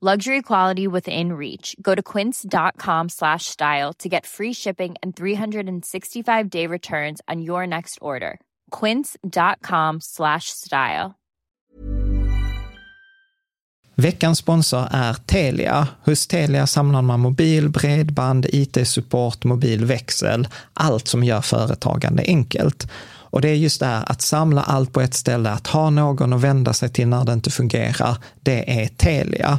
Luxury quality within reach. Go to quince.com slash style to get free shipping and 365 day returns on your next order. Quince.com slash style. Veckans sponsor är Telia. Hos Telia samlar man mobil, bredband, IT-support, mobil, växel, allt som gör företagande enkelt. Och det är just det här att samla allt på ett ställe, att ha någon att vända sig till när det inte fungerar, det är Telia.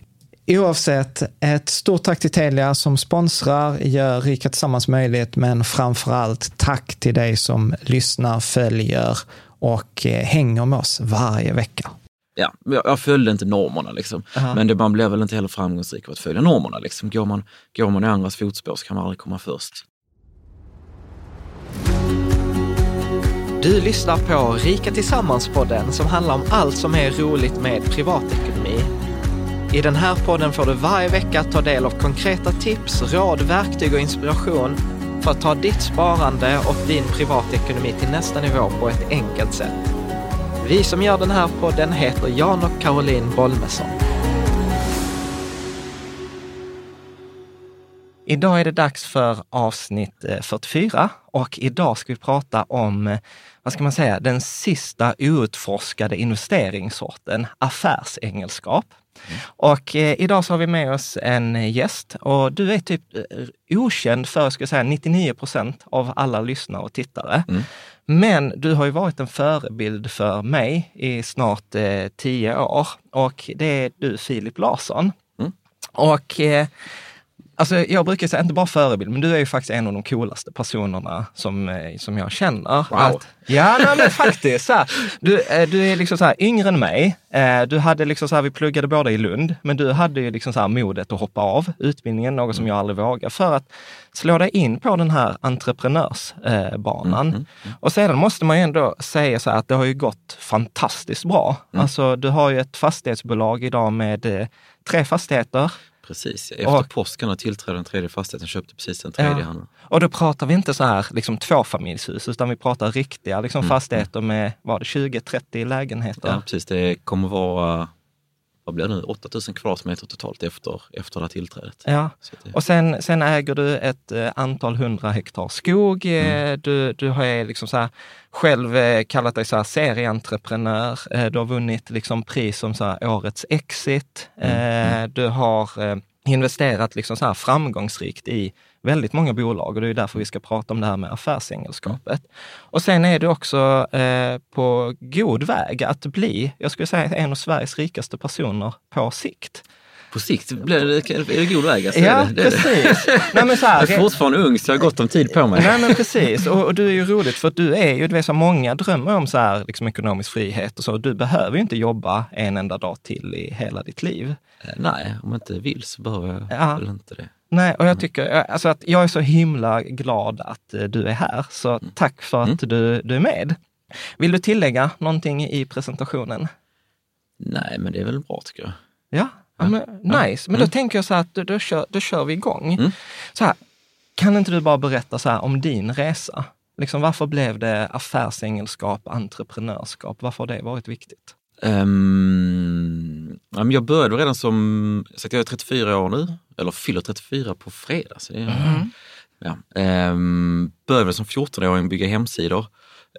Oavsett, ett stort tack till Telia som sponsrar, gör Rika Tillsammans möjligt, men framför allt tack till dig som lyssnar, följer och eh, hänger med oss varje vecka. Ja, jag följde inte normerna liksom. Aha. Men det, man blir väl inte heller framgångsrik av att följa normerna. Liksom. Går, man, går man i andras fotspår så kan man aldrig komma först. Du lyssnar på Rika Tillsammans-podden som handlar om allt som är roligt med privatekonomi. I den här podden får du varje vecka ta del av konkreta tips, råd, verktyg och inspiration för att ta ditt sparande och din privatekonomi till nästa nivå på ett enkelt sätt. Vi som gör den här podden heter Jan och Caroline Bolmesson. Idag är det dags för avsnitt eh, 44 och idag ska vi prata om, eh, vad ska man säga, den sista outforskade investeringssorten, affärsengelskap. Och eh, idag så har vi med oss en gäst och du är typ eh, okänd för, ska jag säga, 99 procent av alla lyssnare och tittare. Mm. Men du har ju varit en förebild för mig i snart eh, tio år och det är du Filip Larsson. Mm. Och eh, Alltså jag brukar säga, inte bara förebild, men du är ju faktiskt en av de coolaste personerna som, eh, som jag känner. Wow. Att, ja, nej, men faktiskt. Så här, du, eh, du är liksom så här, yngre än mig. Eh, Du hade liksom så här, vi pluggade båda i Lund, men du hade ju liksom så här modet att hoppa av utbildningen, något som jag aldrig vågade, för att slå dig in på den här entreprenörsbanan. Mm, mm, Och sedan måste man ju ändå säga så här att det har ju gått fantastiskt bra. Mm. Alltså du har ju ett fastighetsbolag idag med tre fastigheter. Precis. Efter Och- påsken och tillträdde den tredje fastigheten köpte precis den tredje Ja. han. Och då pratar vi inte så här liksom tvåfamiljshus, utan vi pratar riktiga liksom, Mm, fastigheter med, var det 20-30 lägenheter? Ja, precis. Det kommer vara, vad blir det nu, 8000 kvadratmeter totalt efter, efter det här tillträdet. Ja. Det, Och sen, sen äger du ett eh, antal hundra hektar skog. Eh, Mm. Du, du har liksom så här, själv eh, kallat dig så här serieentreprenör. Du har vunnit liksom pris som så här, årets exit. Mm, Eh, du har investerat liksom så här framgångsrikt i väldigt många bolag och det är därför vi ska prata om det här med affärsengelskapet. Och sen är du också eh, på god väg att bli, jag skulle säga en av Sveriges rikaste personer på sikt. På sikt blir det, är det god väg. Alltså, Ja, är det, det är det. precis. Nej, men så här, Jag är fortfarande ung så jag har gott om tid på mig. Nej men precis, och, och du är ju roligt för att du är ju, du vet så många drömmer om så här liksom ekonomisk frihet och så. Du behöver ju inte jobba en enda dag till i hela ditt liv. Eh, Nej, om jag inte vill så behöver jag Ja. väl inte det. Nej, och jag tycker alltså att jag är så himla glad att eh, du är här. Så tack för att du, du är med. Vill du tillägga någonting i presentationen? Nej, men det är väl bra tycker jag. Ja, ja. men, nice. Men då tänker jag så här att då, då, kör, då kör vi igång. Mm. Så här, kan inte du bara berätta så om din resa? Liksom, varför blev det affärsengelskap, entreprenörskap? Varför har det varit viktigt? Um, jag började redan som, så att jag är 34 år nu, eller fyller 34 på fredag. Så är, ja. um, började som 14-åring bygga hemsidor,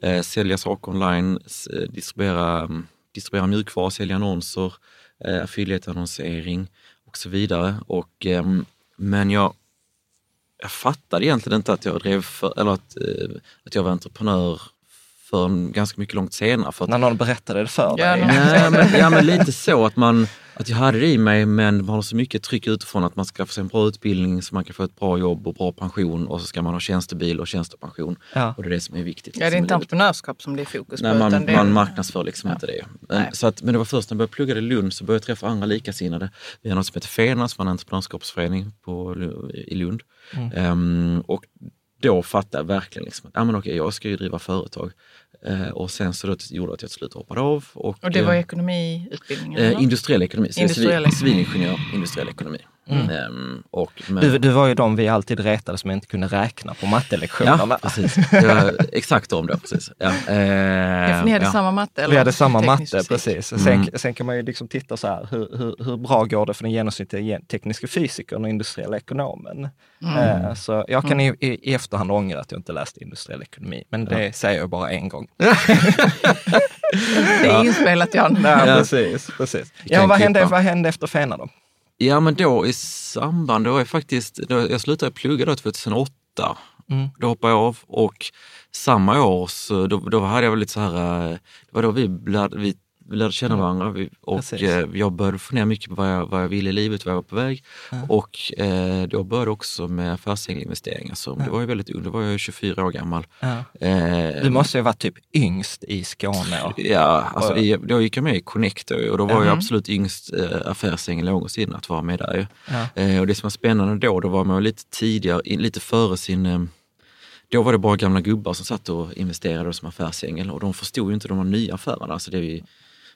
uh, sälja saker online, eh, distribuera, distribuera mjukvara, sälja annonser, uh, affiliate-annonsering och så vidare. Och, ehm, men jag, jag fattade egentligen inte att jag drev för, eller att, eh, att jag var entreprenör förrän ganska mycket långt senare. För att När någon berättade det för Ja, dig? Nej, men, ja, men lite så att man att jag hade det i mig men man har så mycket tryck utifrån att man ska få sig en bra utbildning så man kan få ett bra jobb och bra pension och så ska man ha tjänstebil och tjänstepension. Ja. Och det är det som är viktigt. Ja, det är liksom, inte entreprenörskap som det är fokus på. Nej, man, utan det är, man marknadsför liksom inte det. Men, Nej. så att, men det var först när jag började plugga i Lund så började jag träffa andra likasinnade. Vi har något som heter FENA som var en entreprenörskapsförening på, i Lund. Mm. Ehm, och då fattade jag verkligen liksom att ja, men okej, jag ska ju driva företag. Eh, och sen så då gjorde att jag till slut hoppade av. Och, och det var eh, ekonomiutbildningen? Eh, industriell ekonomi, Industriell civil, civilingenjör industriell ekonomi. Ehm, och, men, Du, du var ju de vi alltid retade som inte kunde räkna på mattelektionerna. ja, precis. Det var exakt de då, precis. Ja, eh, ja, ni hade ja. samma matte? Eller? Vi hade samma Teknisk matte, fysik. precis. Sen, sen kan man ju liksom titta så här, hur, hur, hur bra går det för den genomsnittliga gen- tekniska fysikern och industriella ekonomen? Eh, så jag kan i, i, i efterhand ångra att jag inte läste industriell ekonomi, men det säger jag bara en gång. Det är inspelat Jan. Ja, precis. precis. Ja, vad, hände, vad hände efter Fena då? Ja, men då i samband, då är faktiskt, då, jag slutade plugga då 2008. Mm. Då hoppade jag av och samma år så då, då hade jag väl lite så här, eh, det var då vi vi, vi lärde känna varandra vi, och Precis. eh, jag började fundera mycket på vad jag, vad jag ville i livet, vad jag var på väg. Och eh, då började jag också med affärsänglinvesteringar. Så Det var ju väldigt ung, då var jag 24 år gammal. Ja. Eh, Du måste ju vara typ yngst i Skåne. och- Ja, alltså, i, då gick jag med i Connect och då var jag Mhm. absolut yngst eh, affärsängel någonsin att vara med där. Ja. Eh, och det som var spännande då, då var man lite tidigare, lite före sin... Eh, då var det bara gamla gubbar som satt och investerade som affärsängel och de förstod ju inte de nya affärerna, alltså det är ju,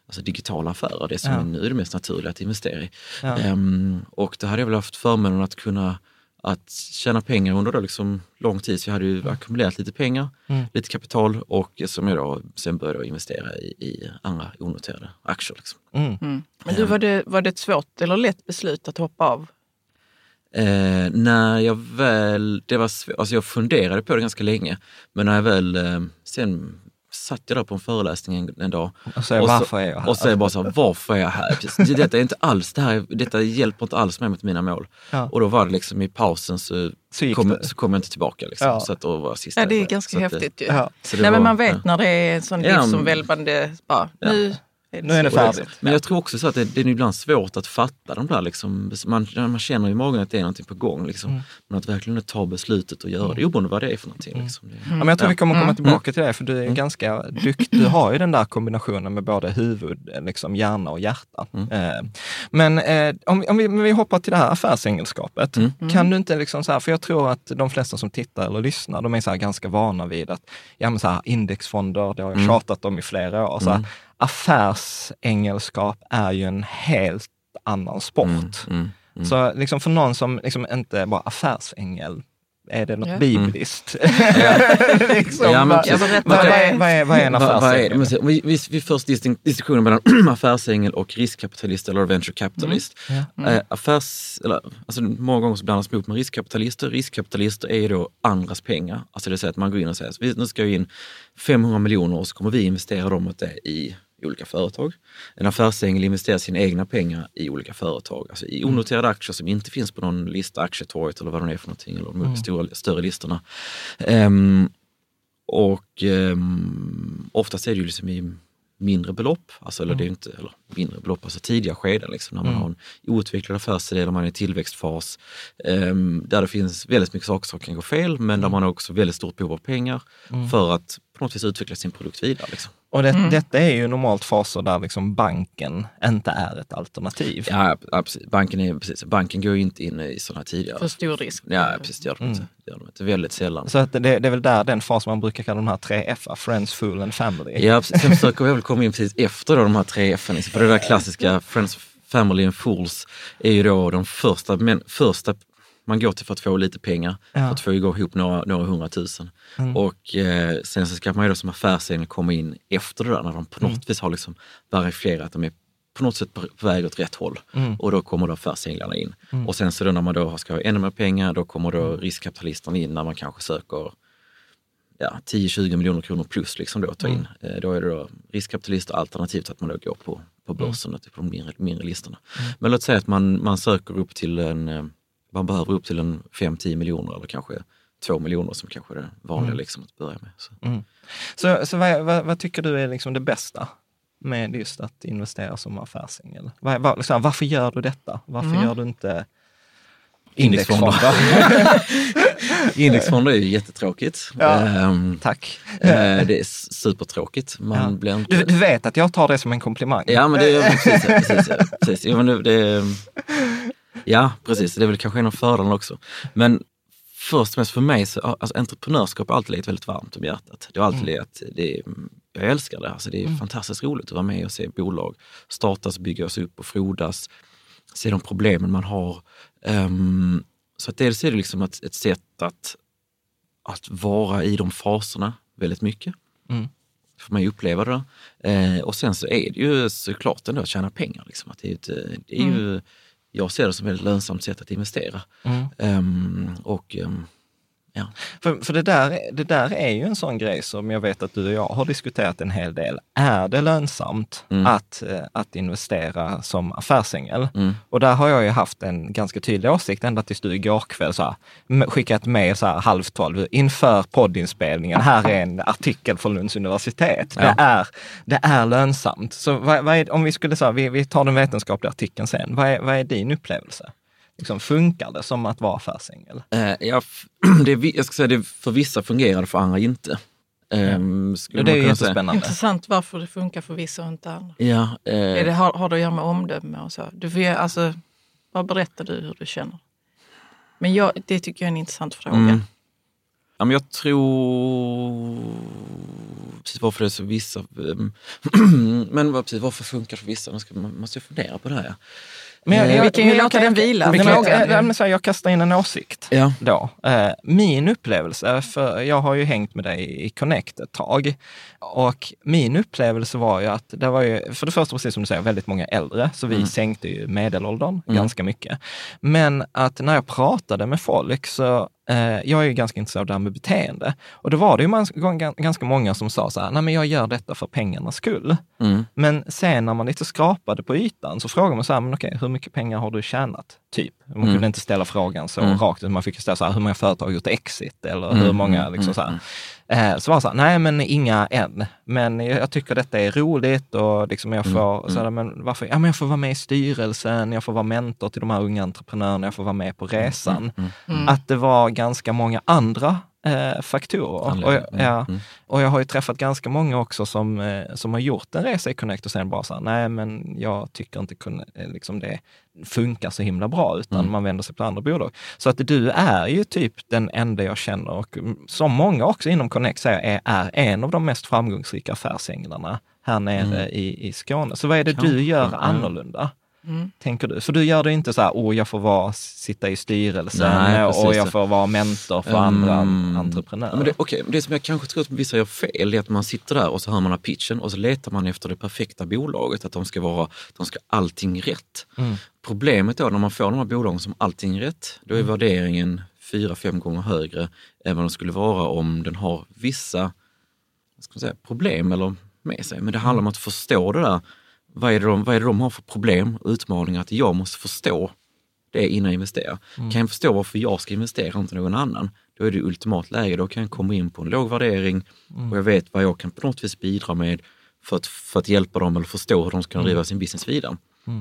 alltså digitala affärer, det som Ja. är nu är det mest naturliga att investera i. Ja. Ehm, och då hade jag väl haft förmånen att kunna att tjäna pengar under då liksom lång tid. Så jag hade ju ackumulerat lite pengar, Mm. lite kapital och som jag då sen började investera i, i andra onoterade aktier. Liksom. Mm. Mm. Men du, var det, var det ett svårt eller lätt beslut att hoppa av? Eh, när jag väl, det var svårt, alltså jag funderade på det ganska länge, men när jag väl, eh, sen satt jag där på en föreläsning en, en dag Och så, Och så- varför är jag här? och jag bara så här, varför är jag här? Detta, är inte alls, det här, detta hjälper inte alls mig mot mina mål. Ja. Och då var det liksom i pausen så, Så kom, så kom jag inte tillbaka. Liksom. Ja. Så att då var sista Ja, det är så ganska att det- häftigt ju. Ja. Nej, men var- man vet ja. när det är en sån Ja, men- livsomvälvande, bara, nu Nu är det färdigt. Men jag tror också så att det, det är ibland svårt att fatta de där, liksom, man, man känner i magen att det är någonting på gång. Liksom. Mm. Men att verkligen ta beslutet och göra det, oberoende vad det är för någonting. Liksom. Det, Ja, men jag tror vi kommer komma Mm. tillbaka till det, för du är ganska duktig. Du har ju den där kombinationen med både huvud, liksom hjärna och hjärta. Eh, Men eh, om, vi- om vi, om vi hoppar till det här affärsengelskapet, Mm. kan du inte liksom så här, för jag tror att de flesta som tittar eller lyssnar, de är så här ganska vana vid att, ja men så här, indexfonder, det har jag Mm. tjatat om i flera år. Så här, affärsengelskap är ju en helt annan sport. Mm, mm, mm. Så liksom för någon som liksom inte bara affärsängel, är det något Ja. bibliskt? Ja, men vad, är, är. vad, är, vad är en Vad- affärsängel? Vi, vi, vi först distin- distinktionen mellan affärsängel och riskkapitalist eller venture capitalist. Mm. Eh, affärs, eller, alltså, många gånger så blandas de ihop med riskkapitalister. Riskkapitalister är ju då andras pengar. Alltså det vill säga att man går in och säger nu ska jag in 500 miljoner och så kommer vi investera dem åt det i i olika företag. En affärsängel investerar sina egna pengar i olika företag, alltså i onoterade aktier som inte finns på någon lista, Aktietorget eller vad det är för någonting, eller de stora, större listorna. Ehm, och um, oftast är det ju liksom i mindre belopp, alltså, eller det är inte, eller mindre belopp, alltså tidiga skeden liksom, när man har en outvecklad affärsidé, där man är i tillväxtfas, ehm, där det finns väldigt mycket saker som kan gå fel, men där man har också väldigt stort behov av pengar för att på något vis utveckla sin produkt vidare. Liksom. Och det, detta är ju normalt faser där liksom banken inte är ett alternativ. Ja, precis. Banken, är, precis. Banken går ju inte in i sådana tidigare. För stor risk. Ja, precis. Det gör de inte. Det gör de inte. Väldigt sällan. Så att det, det är väl där den fas man brukar kalla de här tre F, Friends, Fool and Family. Ja, precis. Sen försöker vi väl komma in precis efter då, de här tre F. Liksom. För det där klassiska Friends, Family and Fools är ju då de första, men, första man går till för att få lite pengar, Ja. för att få ihop några, några hundratusen. Och eh, sen så ska man ju då som affärsängel komma in efter det där, när de på något vis har liksom verifierat att de är på något sätt på väg åt rätt håll. Och då kommer då affärsänglarna in. Och sen så då när man då ska ha ännu mer pengar, då kommer då riskkapitalisterna in när man kanske söker ja, 10-20 miljoner kronor plus liksom då att ta in. Eh, Då är det då riskkapitalister alternativt att man då går på, på börsen, och på de mindre, mindre listorna. Men låt säga att man, man söker upp till en, eh, man behöver upp till en 5-10 miljoner eller kanske 2 miljoner som kanske är det vanliga liksom att börja med. Så. Så, så vad, vad, vad tycker du är liksom det bästa med just att investera som affärsängel? Vad, vad, liksom, varför gör du detta? Varför gör du inte Indexfonder. indexfonder? Är ju jättetråkigt. Ja. Ehm, Tack. eh, det är supertråkigt. Man Ja. blir inte... Du, du vet att jag tar det som en komplimang. Ja, men det är precis, precis, precis. Ja, men det, det, ja, precis. Det är väl kanske en av fördelarna också. Men först och mest för mig, så, alltså, entreprenörskap har alltid legat väldigt varmt om hjärtat. Det har alltid legat, det, jag älskar det. Alltså, det är fantastiskt roligt att vara med och se bolag startas, byggas upp och frodas. Se de problemen man har. Ehm, så att dels är det liksom ett, ett sätt att, att vara i de faserna väldigt mycket. Mm. Får man ju uppleva det. Eh, och sen så är det ju såklart ändå att tjäna pengar. Liksom. Att det är, ett, det är ju, jag ser det som ett lönsamt sätt att investera. Mm. Ehm, och ehm, ja. För, för det, där, det där är ju en sån grej som jag vet att du och jag har diskuterat en hel del. Är det lönsamt Mm. att, eh, att investera som affärsängel? Mm. Och där har jag ju haft en ganska tydlig åsikt ända tills du igår kväll så här, skickat med så här halv tolv inför poddinspelningen. Här är en artikel från Lunds universitet. Ja. Det, är, det är lönsamt. Så vad, vad är, om vi skulle säga, vi, vi tar den vetenskapliga artikeln sen. Vad är, vad är din upplevelse? Liksom, funkar det som att vara affärsängel? Eh, ja, det är, jag ska säga det för vissa fungerar det, för andra inte. Ehm, skulle Det är man ju jättespännande. Intressant varför det funkar för vissa och inte andra. Ja, eh, Är det, har, har det att göra med omdöme och så? Du får, ju- alltså, vad berättar du hur du känner? Men jag, det tycker jag är en intressant fråga. Mm. Ja, men jag tror precis varför det är så vissa... ehm, men vad- precis, varför funkar det för vissa? Nu ska man måste jag fundera på det här. Ja. Men jag, Eh, jag, vi kan ju låta den vila. Nej, men jag, Frågan. jag, kastar in en åsikt Ja. då. Eh, min upplevelse, för jag har ju hängt med dig i Connect ett tag. Och min upplevelse var ju att det var ju, för det första precis som du säger, väldigt många äldre. Så vi sänkte ju medelåldern ganska mycket. Men att när jag pratade med folk så eh, jag är ju ganska intresserad av det här med beteende. Och då var det ju ganska många som sa så här, nej men jag gör detta för pengarnas skull. Mm. Men sen när man lite skrapade på ytan så frågar man så här, men okej, hur mycket pengar har du tjänat? Typ. Man Mm. kunde inte ställa frågan så Mm. rakt, man fick ställa så här, hur många företag har gjort exit? Eller Mm, hur många, mm, liksom så mm, här. Eh, så var det så här, nej men inga än. Men jag tycker detta är roligt och liksom jag Mm, får, så här, men varför? Ja men jag får vara med i styrelsen, jag får vara mentor till de här unga entreprenörerna, jag får vara med på resan. Mm. Att det var ganska många andra eh, faktorer. Och jag. Mm, ja, mm. och jag har ju träffat ganska många också som, eh, som har gjort en resa i Connect och sen bara så här, nej men jag tycker inte kunna, eh, liksom det funkar så himla bra, utan Mm. man vänder sig på andra bolag. Så att du är ju typ den enda jag känner och mm, som många också inom Connect säger är, är en av de mest framgångsrika affärsänglarna här nere Mm. i, i Skåne. Så vad är det Kanske, du gör annorlunda? Mm. Tänker du? För du gör det inte så här, åh jag får vara, sitta i styrelsen Nej, och jag får vara mentor för Mm. andra Ja, entreprenörer. men det, men det som jag kanske tror att vissa gör fel är att man sitter där och så hör man här pitchen och så letar man efter det perfekta bolaget, att de ska vara, de ska allting rätt. Mm. Problemet då när man får de här bolagen som allting rätt, då är Mm. värderingen fyra, fem gånger högre än vad den skulle vara om den har vissa ska man säga, problem eller med sig. Men det handlar om att förstå det där. Vad är det de, vad är det de har för problem och utmaningar? Att jag måste förstå det innan jag investerar. Kan jag förstå varför jag ska investera, inte någon annan, då är det ultimat läge. Då kan jag komma in på en låg värdering och jag vet vad jag kan på något vis bidra med för att, för att hjälpa dem eller förstå hur de ska driva sin business vidare.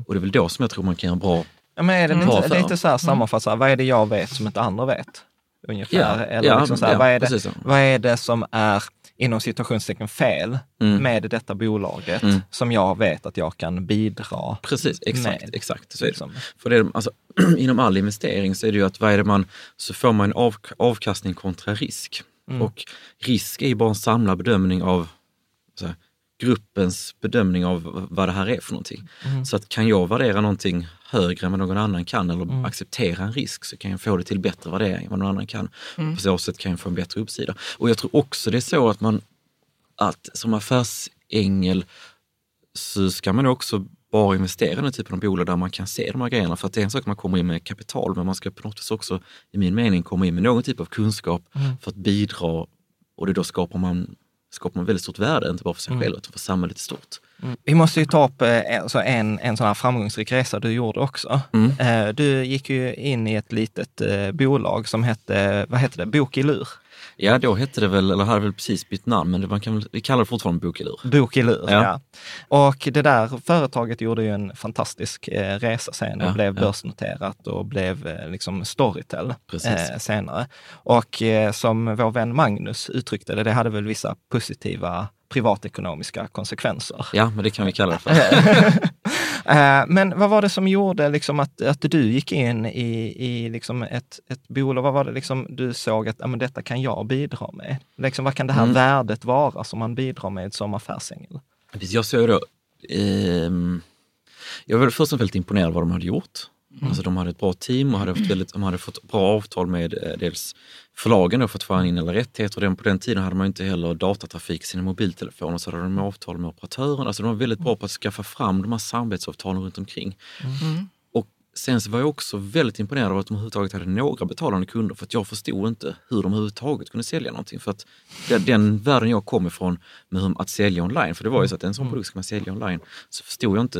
Och det är väl då som jag tror man kan göra bra Ja, men är det lite, för. lite så här sammanfattat, så här, vad är det jag vet som inte andra vet? Ungefär. Ja, Eller ja, liksom så här, ja, vad, är det, vad är det som är inom situationstecken fel Mm. med detta bolaget Mm. som jag vet att jag kan bidra Precis, exakt. med, exakt så liksom. För det, alltså, inom all investering så är det ju att vad är det man, så får man en av, avkastning kontra risk. Mm. Och risk är ju bara en samlad bedömning av här, gruppens bedömning av vad det här är för någonting. Mm. Så att kan jag värdera någonting högre än vad någon annan kan eller acceptera en risk så kan jag få det till bättre värdering än vad någon annan kan. På så sätt kan jag få en bättre uppsida. Och jag tror också det är så att man att som affärsängel så ska man också bara investera i den typen av bolag där man kan se de här grejerna. För att det är en sak att man kommer in med kapital, men man ska på något vis också, i min mening, komma in med någon typ av kunskap för att bidra. Och det då skapar man, skapar man väldigt stort värde, inte bara för sig själv utan för samhället i stort. Vi måste ju ta upp eh, en, så en, en sån här framgångsrik resa du gjorde också. Mm. Eh, Du gick ju in i ett litet eh, bolag som hette, vad hette det, Bok i lur? Ja, då hette det väl, eller hade väl precis bytt namn, men det, man kan väl, vi kallar det fortfarande bokelur. Bok i lur, ja. Ja. Och det där företaget gjorde ju en fantastisk eh, resa sen och Ja, blev ja. börsnoterat och blev eh, liksom Storytel eh, senare. Och eh, som vår vän Magnus uttryckte det, det hade väl vissa positiva privatekonomiska konsekvenser. Ja, men det kan vi kalla det för. Eh, Men vad var det som gjorde liksom att, att du gick in i, i liksom ett, ett bolag? Vad var det liksom du såg att ja, men detta kan jag bidra med? Liksom, vad kan det här Mm. värdet vara som man bidrar med som affärsängel? Jag såg då, ehm, jag var först och främst imponerad av vad de hade gjort. Alltså de hade ett bra team och hade haft väldigt, de hade fått bra avtal med eh, dels förlagen och fått föra in alla rättigheter. Och den, på den tiden hade man inte heller datatrafik i sina mobiltelefoner så hade de avtal med operatören. Alltså de var väldigt bra på att skaffa fram de här samarbetsavtalen runt omkring. Och sen så var jag också väldigt imponerad av att de överhuvudtaget hade några betalande kunder för att jag förstod inte hur de överhuvudtaget kunde sälja någonting. För att den, den världen jag kom ifrån med hur, att sälja online, för det var ju så att en sån produkt ska man sälja online, så förstod jag inte...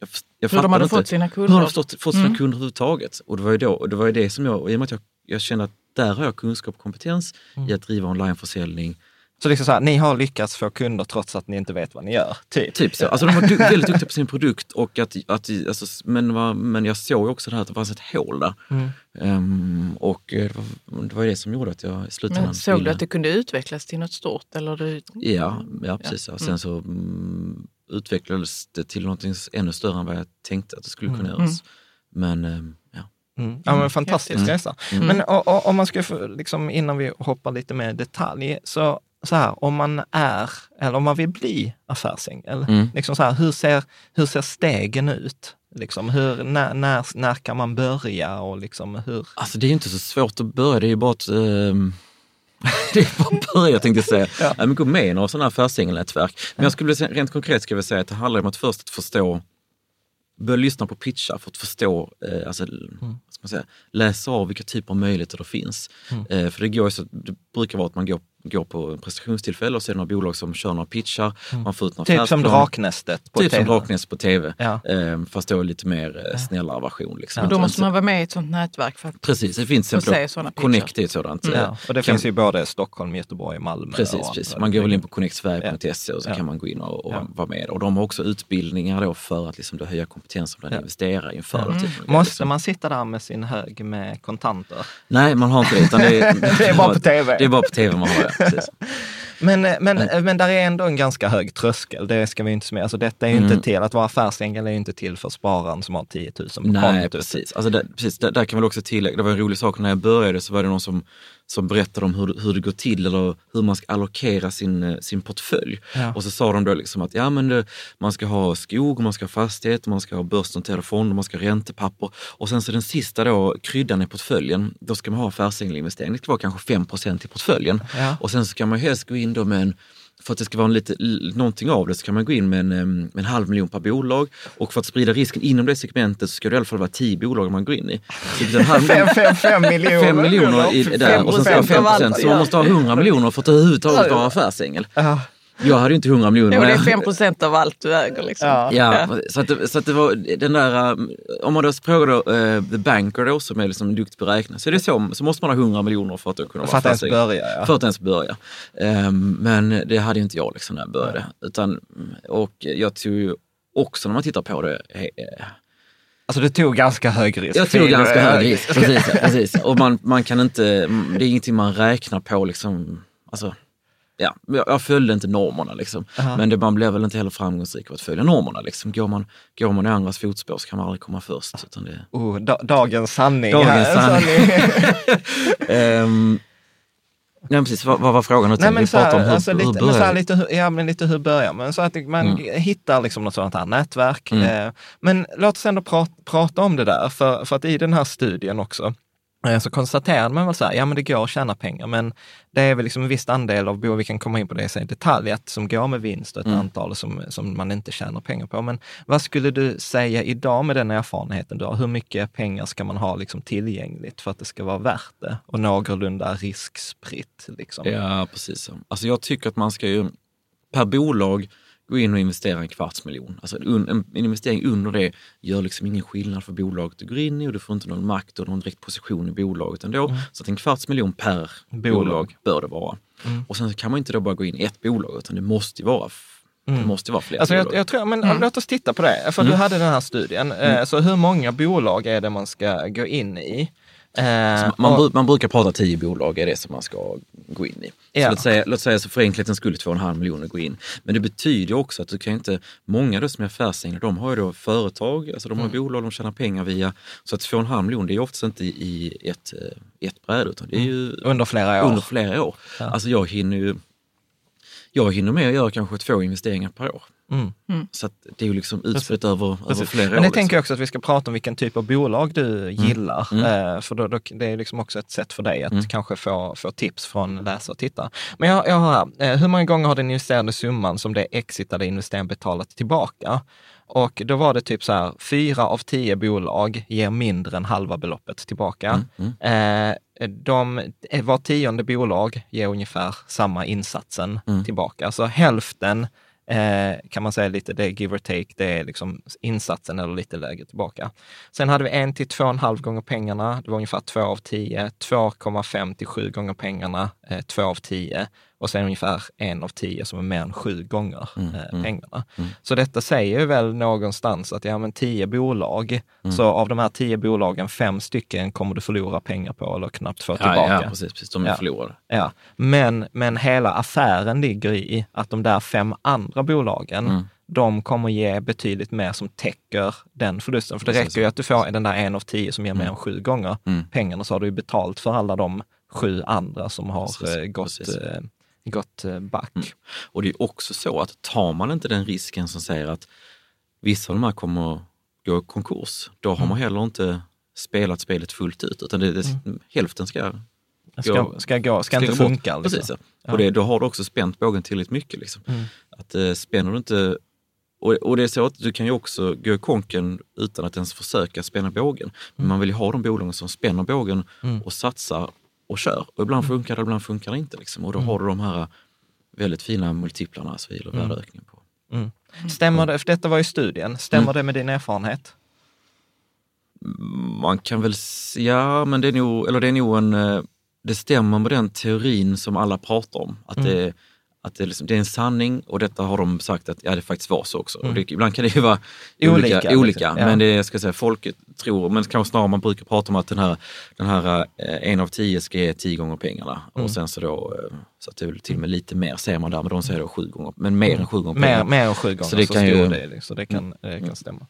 Jag, jag Hur de hade inte fått sina Hur kunder. de hade fått, fått sina kunder överhuvudtaget. Och det var ju då, och det var ju det som jag, i och med att jag, jag kände att där har jag kunskap och kompetens i att driva onlineförsäljning. Så liksom så här, ni har lyckats få kunder trots att ni inte vet vad ni gör, typ. Typ så. Alltså de var du, väldigt duktiga på sin produkt. Och att, att, alltså, men, var, men jag såg ju också det här att det fanns ett hål där. Ehm, och eh, det var, det var det som gjorde att jag i slutändan Men såg du att det kunde utvecklas till något stort? Eller du... Ja, ja precis. Och sen så mm, utvecklades det till något ännu större än vad jag tänkte att det skulle kunna göras. Men ehm, ja. Mm. Ja, men fantastisk Häftigt. resa. Men och, och, om man ska, få, liksom, innan vi hoppar lite mer i detalj, så, så här, om man är, eller om man vill bli affärsängel, Mm. liksom så här, hur, ser, hur ser stegen ut? Liksom, hur, när, när, när kan man börja och liksom hur... Alltså det är ju inte så svårt att börja, det är ju bara att ehm, det är bara att börja tänkte jag säga. Ja. men gå med i några sådana affärsängelnätverk. Men jag skulle rent konkret ska jag säga att det handlar om att först att förstå, börja lyssna på pitchar för att förstå, eh, alltså, vad ska man säga, läsa av vilka typer av möjligheter det finns. Eh, för det, går ju så, det brukar vara att man går, går på en prestationstillfälle och så är det några bolag som kör några pitchar, man får ut några Typ som. Draknästet på Typ som TV. Draknäst på tv, Ja. eh, fast då lite mer eh, snällare version. Liksom. Men då måste man vara med i ett sånt nätverk för att Precis, det finns se exempel sådana Connect är ett sådant. eh, Ja, och det kan- finns ju både Stockholm, Göteborg, Malmö. Precis, precis. man går väl in på connectsverige.se och så Ja. kan man gå in och, och Ja. vara med. Och de har också utbildningar då för att liksom då höja kompetensen bland Ja. investerare inför Mm. Typ, Måste liksom. man sitta där med sin hög med kontanter? Nej, man har inte det. Utan det, är, Det är bara på TV. Det är bara på tv man har det. Men, men, men där är ändå en ganska hög tröskel, det ska vi inte smeka. Alltså detta är ju Mm. inte till, att vara affärsängel är ju inte till för spararen som har 10 000 på Nej, kontot. precis. Alltså där, precis där, där kan väl också tillägga, det var en rolig sak när jag började så var det någon som, som berättade om hur, hur det går till eller hur man ska allokera sin, eh, sin portfölj. Ja. Och så sa de då liksom att ja, men det, man ska ha skog, man ska ha fastighet, man ska ha börsnoterade fonder, man ska ha räntepapper. Och sen så den sista då, kryddan i portföljen, då ska man ha affärsänglinvestering. Det ska vara kanske 5% i portföljen. Ja. Och sen så ska man helst gå in då med en för att det ska vara en lite, någonting av det så kan man gå in med en, med en halv miljon per bolag och för att sprida risken inom det segmentet så ska det i alla fall vara tio bolag man går in i. Så det halv Fem, fem, fem miljoner. fem miljoner i, där och sen ska man ha fem procent. Så man måste ha hundra miljoner för att överhuvudtaget vara affärsängel. Ja. jag hade ju inte 100 miljoner. Jo, det är jag- 5 procent av allt du äger. Liksom. Ja. Ja, så att, det, så att det var den där, um, om man då frågar då, eh, The Banker då som är liksom duktig på att räkna, så är det så, så måste man ha 100 miljoner för att kunna För vara att ens börja, ja. För att ens börja. Ehm, men det hade ju inte jag liksom när jag började. Utan, och jag tror ju också när man tittar på det, eh, Alltså du tog ganska hög risk. jag tror Fin- ganska hög risk. Precis, precis. Och man, man kan inte, det är ingenting man räknar på liksom, alltså, ja, jag, följde inte normerna liksom. Men det, man blir väl inte heller framgångsrik av att följa normerna liksom. Går man, går man i andras fotspår så kan man aldrig komma först. Utan det, Oh, da, dagens sanning. Dagens sanning. Ehm, nej, precis, vad, var frågan? Nej, men vi så här, om hur, alltså, hur lite, börjar lite, hur- ja, men lite hur börjar man? Så att man Mm. hittar liksom något sådant här nätverk. Eh, men låt oss ändå prata, prata om det där, för, för att i den här studien också, så konstaterade man väl så här, ja men det går att tjäna pengar, men det är väl liksom en viss andel av bolag, vi kan komma in på det sen i detalj, att som går med vinst och ett Mm. antal som, som man inte tjänar pengar på. Men vad skulle du säga idag med den erfarenheten du har? Hur mycket pengar ska man ha liksom tillgängligt för att det ska vara värt det och någorlunda riskspritt? Liksom? Ja, precis. Alltså jag tycker att man ska ju per bolag gå in och investera en kvarts miljon. Alltså en, en, en investering under det gör liksom ingen skillnad för bolaget du går in i och du får inte någon makt och någon direkt position i bolaget ändå. Så att en kvarts miljon per bolag, bör det vara. Och sen så kan man inte då bara gå in i ett bolag utan det måste ju vara, f- det måste vara fler Alltså jag, bolag. jag tror, men låt oss titta på det. För du hade den här studien. Eh, Så hur många bolag är det man ska gå in i? Eh, Man, och- man brukar prata tio bolag är det som man ska gå in i. Ja. Så låt, säga, låt säga så för enkelhetens skull 2,5 miljoner gå in. Men det betyder också att du kan inte, många då som är affärsänglar, de har ju då företag, alltså de har bolag de tjänar pengar via. Så att 2,5 miljoner det är oftast inte i ett, eh, ett bräde utan det är ju under flera år. under flera år. Alltså jag hinner ju, jag hinner med att göra kanske två investeringar per år. Mm. Så att det är ju liksom utspritt över, över flera Men år. det liksom. tänker jag också att vi ska prata om vilken typ av bolag du gillar. Eh, För då, då, det är liksom också ett sätt för dig att kanske få, få tips från läsare och tittare. Men jag, jag har här, eh, hur många gånger har den investerade summan som det exitade investeringen betalat tillbaka? Och då var det typ så här, fyra av tio bolag ger mindre än halva beloppet tillbaka. Eh, de, eh, var tionde bolag ger ungefär samma insatsen tillbaka. Så hälften eh, kan man säga lite, det är give or take, det är liksom insatsen eller lite lägre tillbaka. Sen hade vi en till två och en halv gånger pengarna, det var ungefär två av tio, 2,5 till sju gånger pengarna, eh, två av tio och sen ungefär en av tio som är mer än sju gånger eh, pengarna. Så detta säger ju väl någonstans att ja men tio bolag, så av de här tio bolagen, fem stycken kommer du förlora pengar på eller knappt få tillbaka. Ja, precis, precis. De är Ja. förlorade. Ja, men, men hela affären ligger i att de där fem andra bolagen, Mm. de kommer ge betydligt mer som täcker den förlusten. För det räcker ju att du får den där en av tio som ger mer än sju gånger Mm. pengarna, så har du ju betalt för alla de sju andra som har Precis, eh, gått, precis. Gått eh, back. Och det är också så att tar man inte den risken som säger att vissa av de här kommer gå i konkurs, då har man heller inte spelat spelet fullt ut. Utan det, det, hälften ska, Ska, gå- ska, gå, ska, inte gå bort. funka. Liksom. Precis, ja. Och det, då har du också spänt bågen tillräckligt mycket. Liksom. Att eh, spänner du inte och, och det är så att du kan ju också gå i konken utan att ens försöka spänna bågen. Men man vill ju ha de bolagen som spänner bågen och satsar och kör. Och ibland funkar det, ibland funkar det inte. Liksom. Och då har du de här väldigt fina multiplarna, alltså vi gillar värdeökning på. Stämmer det, för detta var ju studien, stämmer det med din erfarenhet? Man kan väl, ja men det är nog, eller det är nog en, eh, det stämmer med den teorin som alla pratar om. Att, det, att det, liksom, det är en sanning och detta har de sagt att ja, det faktiskt var så också. Och det, ibland kan det ju vara olika, Olika, olika, liksom, men det är, jag ska säga, folk tror, men kanske snarare man brukar prata om att den här, den här eh, en av tio ska ge tio gånger pengarna. Mm. Och sen så då, eh, så att det är till och med lite mer säger man där, men de säger då sju gånger, men mer än sju gånger Mer, pengarna. mer än sju gånger så, Så det kan stod ju- Mm. det, så det kan, det kan stämma.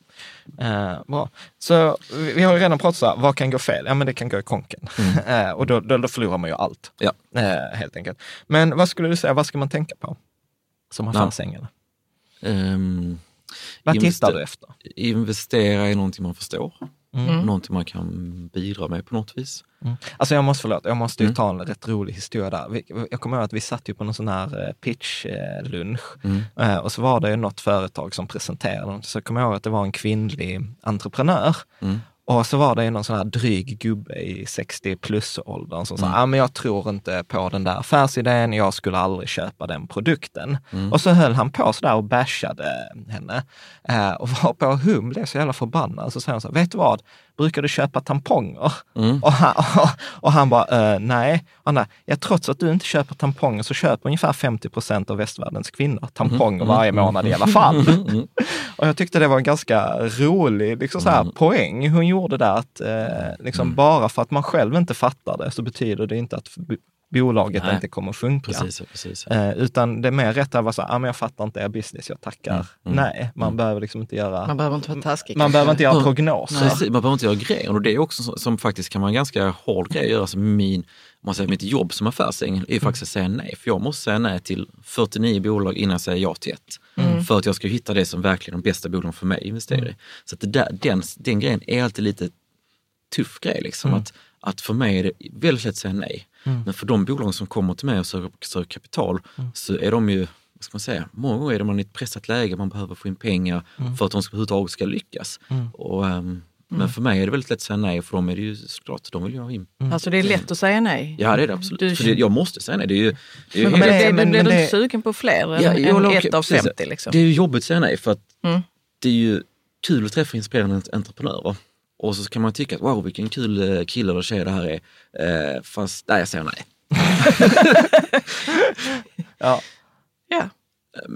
Eh, bra. Så vi har ju redan pratat så här, vad kan gå fel? Ja men det kan gå i konken. Eh, och då, då, då förlorar man ju allt. Mm. Ja. Eh, helt enkelt. Men vad skulle du säga, vad ska man tänka på? Som affärsängel? Ehm, Vad invester- tittar du efter? Investera i någonting man förstår. Mm. Någonting man kan bidra med på något vis. Alltså jag måste, förlåt, jag måste ju Mm. ta en rätt rolig historia där. Vi, jag kommer ihåg att vi satt ju på någon sån här pitch-lunch Mm. och så var det ju något företag som presenterade. Så jag kommer ihåg att det var en kvinnlig entreprenör. Och så var det någon sån här dryg gubbe i 60 plus-åldern som sa, Mm. ah, men jag tror inte på den där affärsidén, jag skulle aldrig köpa den produkten. Mm. Och så höll han på sådär och bashade henne. Eh, och var på hum blev så jävla förbannad. Så säger han så här, vet du vad, brukar du köpa tamponger? Mm. Och, han, och, och han bara, eh, nej. Och han ja, trots att du inte köper tamponger så köper ungefär 50 procent av västvärldens kvinnor tamponger Mm. varje månad i alla fall. Och jag tyckte det var en ganska rolig liksom så här, Mm. poäng hon gjorde där. Att, eh, liksom, Bara för att man själv inte fattar det så betyder det inte att bolaget Nej. inte kommer att funka. Precis, precis. Eh, utan det är mer rätt att vara så här, ah, men jag fattar inte er business, jag tackar. Mm. Mm. Nej, man behöver liksom inte göra, Man behöver inte vara taskig. man kanske. behöver inte göra Ja. prognoser. Precis, man behöver inte göra grejer och det är också som, som faktiskt kan vara en ganska hård grej att göra. Som min, man säger mitt jobb som affärsängel är ju faktiskt att säga nej. För jag måste säga nej till 49 bolag innan jag säger ja till ett. För att jag ska hitta det som verkligen är de bästa bolagen för mig att investera i. Så att det där, den, den grejen är alltid lite tuff grej. Liksom. Att, att för mig är det väldigt lätt att säga nej. Men för de bolagen som kommer till mig och söker, söker kapital så är de ju, vad ska man säga, många gånger är man i ett pressat läge, man behöver få in pengar för att de ska, överhuvudtaget ska lyckas. Och, ehm, Men för mig är det väldigt lätt att säga nej för dem är det ju såklart, de vill ju ha in. Alltså det är lätt att säga nej. Ja det är det absolut. Du- för det, jag måste säga nej. Det är ju, det är ju Men, helt- det, men- blir men du det- inte sugen på fler än, Ja, jag håller än ett av precis. 50? Liksom? Det är ju jobbigt att säga nej för att Mm. det är ju kul att träffa inspirerande entreprenörer. Och så kan man tycka att wow vilken kul eh, kille eller tjej det här är. Eh, fast nej, jag säger nej. Ja. Ja.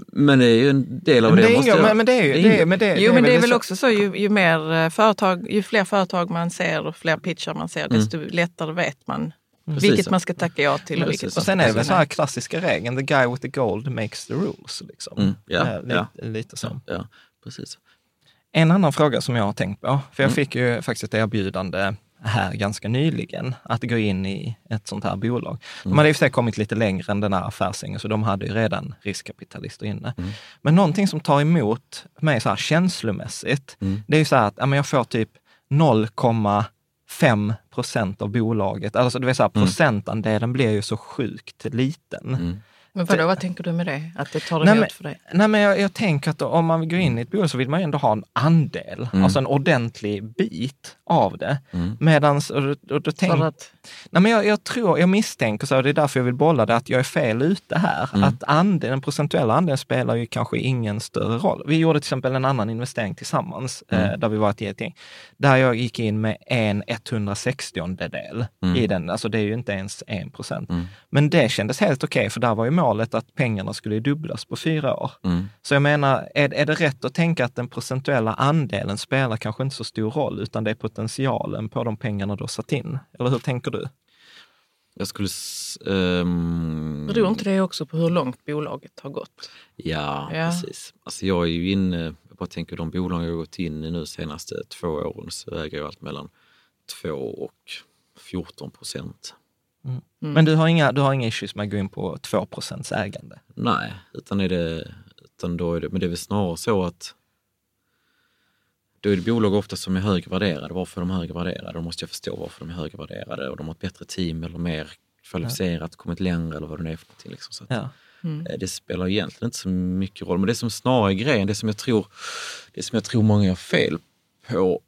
Men det är ju en del av Men det, det måste men, men det är ju, Det är, men det, Jo men det är väl så- också så ju, ju, mer eh, företag, ju fler företag man ser och fler pitchar man ser desto lättare vet man Precis vilket så. man ska tacka ja till och vilket. Och sen är det väl så här klassiska regeln, the guy with the gold makes the rules. Liksom. Mm, ja, Eh, lite, ja. lite så. Ja, precis. En annan fråga som jag har tänkt på, för jag Mm. fick ju faktiskt ett erbjudande här ganska nyligen att gå in i ett sånt här bolag. Mm. De hade i och för sig kommit lite längre än den här affärsängen, så de hade ju redan riskkapitalister inne. Mm. Men någonting som tar emot mig så här känslomässigt, Mm. det är ju så här att ja, jag får typ 0,5 procent av bolaget. Alltså det vill säga procentandelen blir ju så sjukt liten. Men vadå, vad tänker du med det? Att det tar Nej, emot för dig? Nej, men jag, jag tänker att om man går in i ett bolag så vill man ju ändå ha en andel, Mm. alltså en ordentlig bit av det. Mm. Medans, och, och då tänk, att, nej, men jag, jag tror, jag misstänker så, och det är därför jag vill bolla det, att jag är fel ute här. Mm. Att andelen, den procentuella andelen spelar ju kanske ingen större roll. Vi gjorde till exempel en annan investering tillsammans, Mm. eh, där vi var ett gäng, där jag gick in med en 160 del Mm. i den, alltså det är ju inte ens en procent. Mm. Men det kändes helt okej, för där var ju målet att pengarna skulle dubblas på fyra år. Mm. Så jag menar, är, är det rätt att tänka att den procentuella andelen spelar kanske inte så stor roll, utan det är potentialen på de pengarna du har satt in? Eller hur tänker du? Jag skulle... s- ehm, beror inte det också på hur långt bolaget har gått? Ja, Ja. precis. Alltså jag är ju inne, jag bara tänker de bolag jag har gått in i nu senaste två åren så äger jag allt mellan 2 och 14 procent. Mm. Men du har, inga, du har inga issues med att gå in på 2% ägande? Nej, utan, är det, utan då är det, men det är väl snarare så att då är det bolag ofta som är högre värderade. Varför är de högre värderade? Då måste jag förstå varför de är högre värderade och de har ett bättre team eller mer kvalificerat, kommit längre eller vad det nu är för någonting. Liksom. Så att, Ja. Eh, Det spelar egentligen inte så mycket roll. Men det som snarare är grejen, det som jag tror, det som jag tror många gör fel på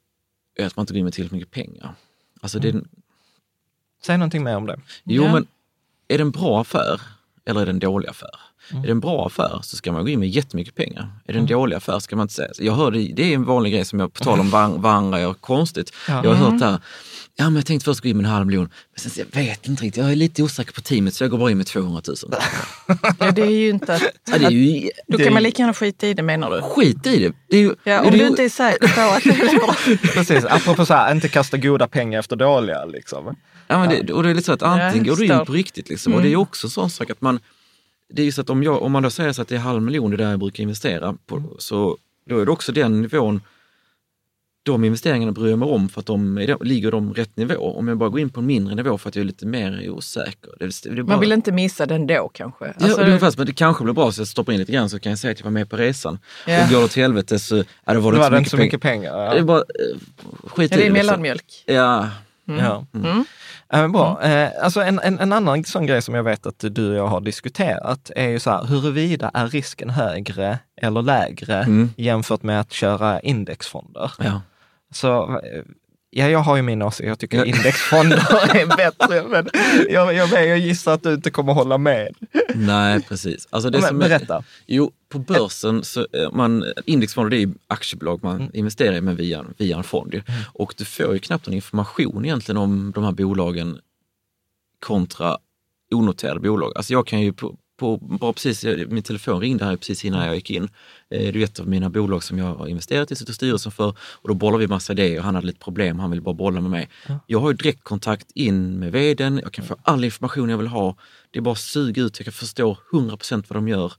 är att man inte går in med tillräckligt mycket pengar. Alltså det, Säg någonting mer om det. jo Ja. men är det en bra affär eller är det en dålig affär? Är det en bra affär så ska man gå in med jättemycket pengar. Är det en dålig affär ska man inte säga. Jag hörde, det är en vanlig grej som jag, på tal om vad, vad andra gör konstigt. Jag har hört det här, ja men jag tänkte först gå in med en halv miljon, men sen så, jag vet inte riktigt, jag är lite osäker på teamet så jag går bara in med 200 000. Ja, det är ju inte att, Ja, det är ju, då kan man lika gärna skita i det menar du? Skit i det. det är ju, Ja, det om är du ju- inte är säker på att det är bra. Precis, apropå så här, inte kasta goda pengar efter dåliga. Liksom. Ja, men det, och det är lite så att antingen Ja, går du in på riktigt liksom, och det är också en sån sak att man, det är ju så att om, jag, om man då säger så att det är halv miljon det är där jag brukar investera, på, så då är det också den nivån, de investeringarna bryr jag mig om för att de är, ligger de rätt nivå. Om jag bara går in på en mindre nivå för att jag är lite mer osäker. Det, det bara, Man vill inte missa den då kanske. Ja, det är fast, men det kanske blir bra så jag stoppar in lite grann så kan jag säga att jag var med på resan. Ja. Och går det åt helvete så ja, var Det det var det inte så mycket pengar. pengar. Det är Ja. bara eh, skit ja, det är liksom. mellanmjölk. Ja, Ja. Mm. Ja, men bra. Eh, alltså en, en, en annan sån grej som jag vet att du och jag har diskuterat är ju så här, huruvida är risken högre eller lägre Mm. jämfört med att köra indexfonder? ja. Så eh, Ja, jag har ju min åsikt. Jag tycker indexfonder är bättre. Men jag, jag, jag gissar att du inte kommer hålla med. Nej, precis. Alltså det Men som berätta. Är, jo, på börsen, så, eh, man, indexfonder det är ju aktiebolag man Mm. investerar i men via, via en fond. ju. Och du får ju knappt någon information egentligen om de här bolagen kontra onoterade bolag. Alltså jag kan ju på, på bara precis, min telefon ringde här precis innan jag gick in. Eh, Det är ett av mina bolag som jag har investerat i, sitter i styrelsen för och då bollar vi massa idéer och han hade lite problem, han ville bara bolla med mig. Jag har ju direktkontakt in med vdn, jag kan få all information jag vill ha. Det är bara att suga ut, jag kan förstå 100% vad de gör.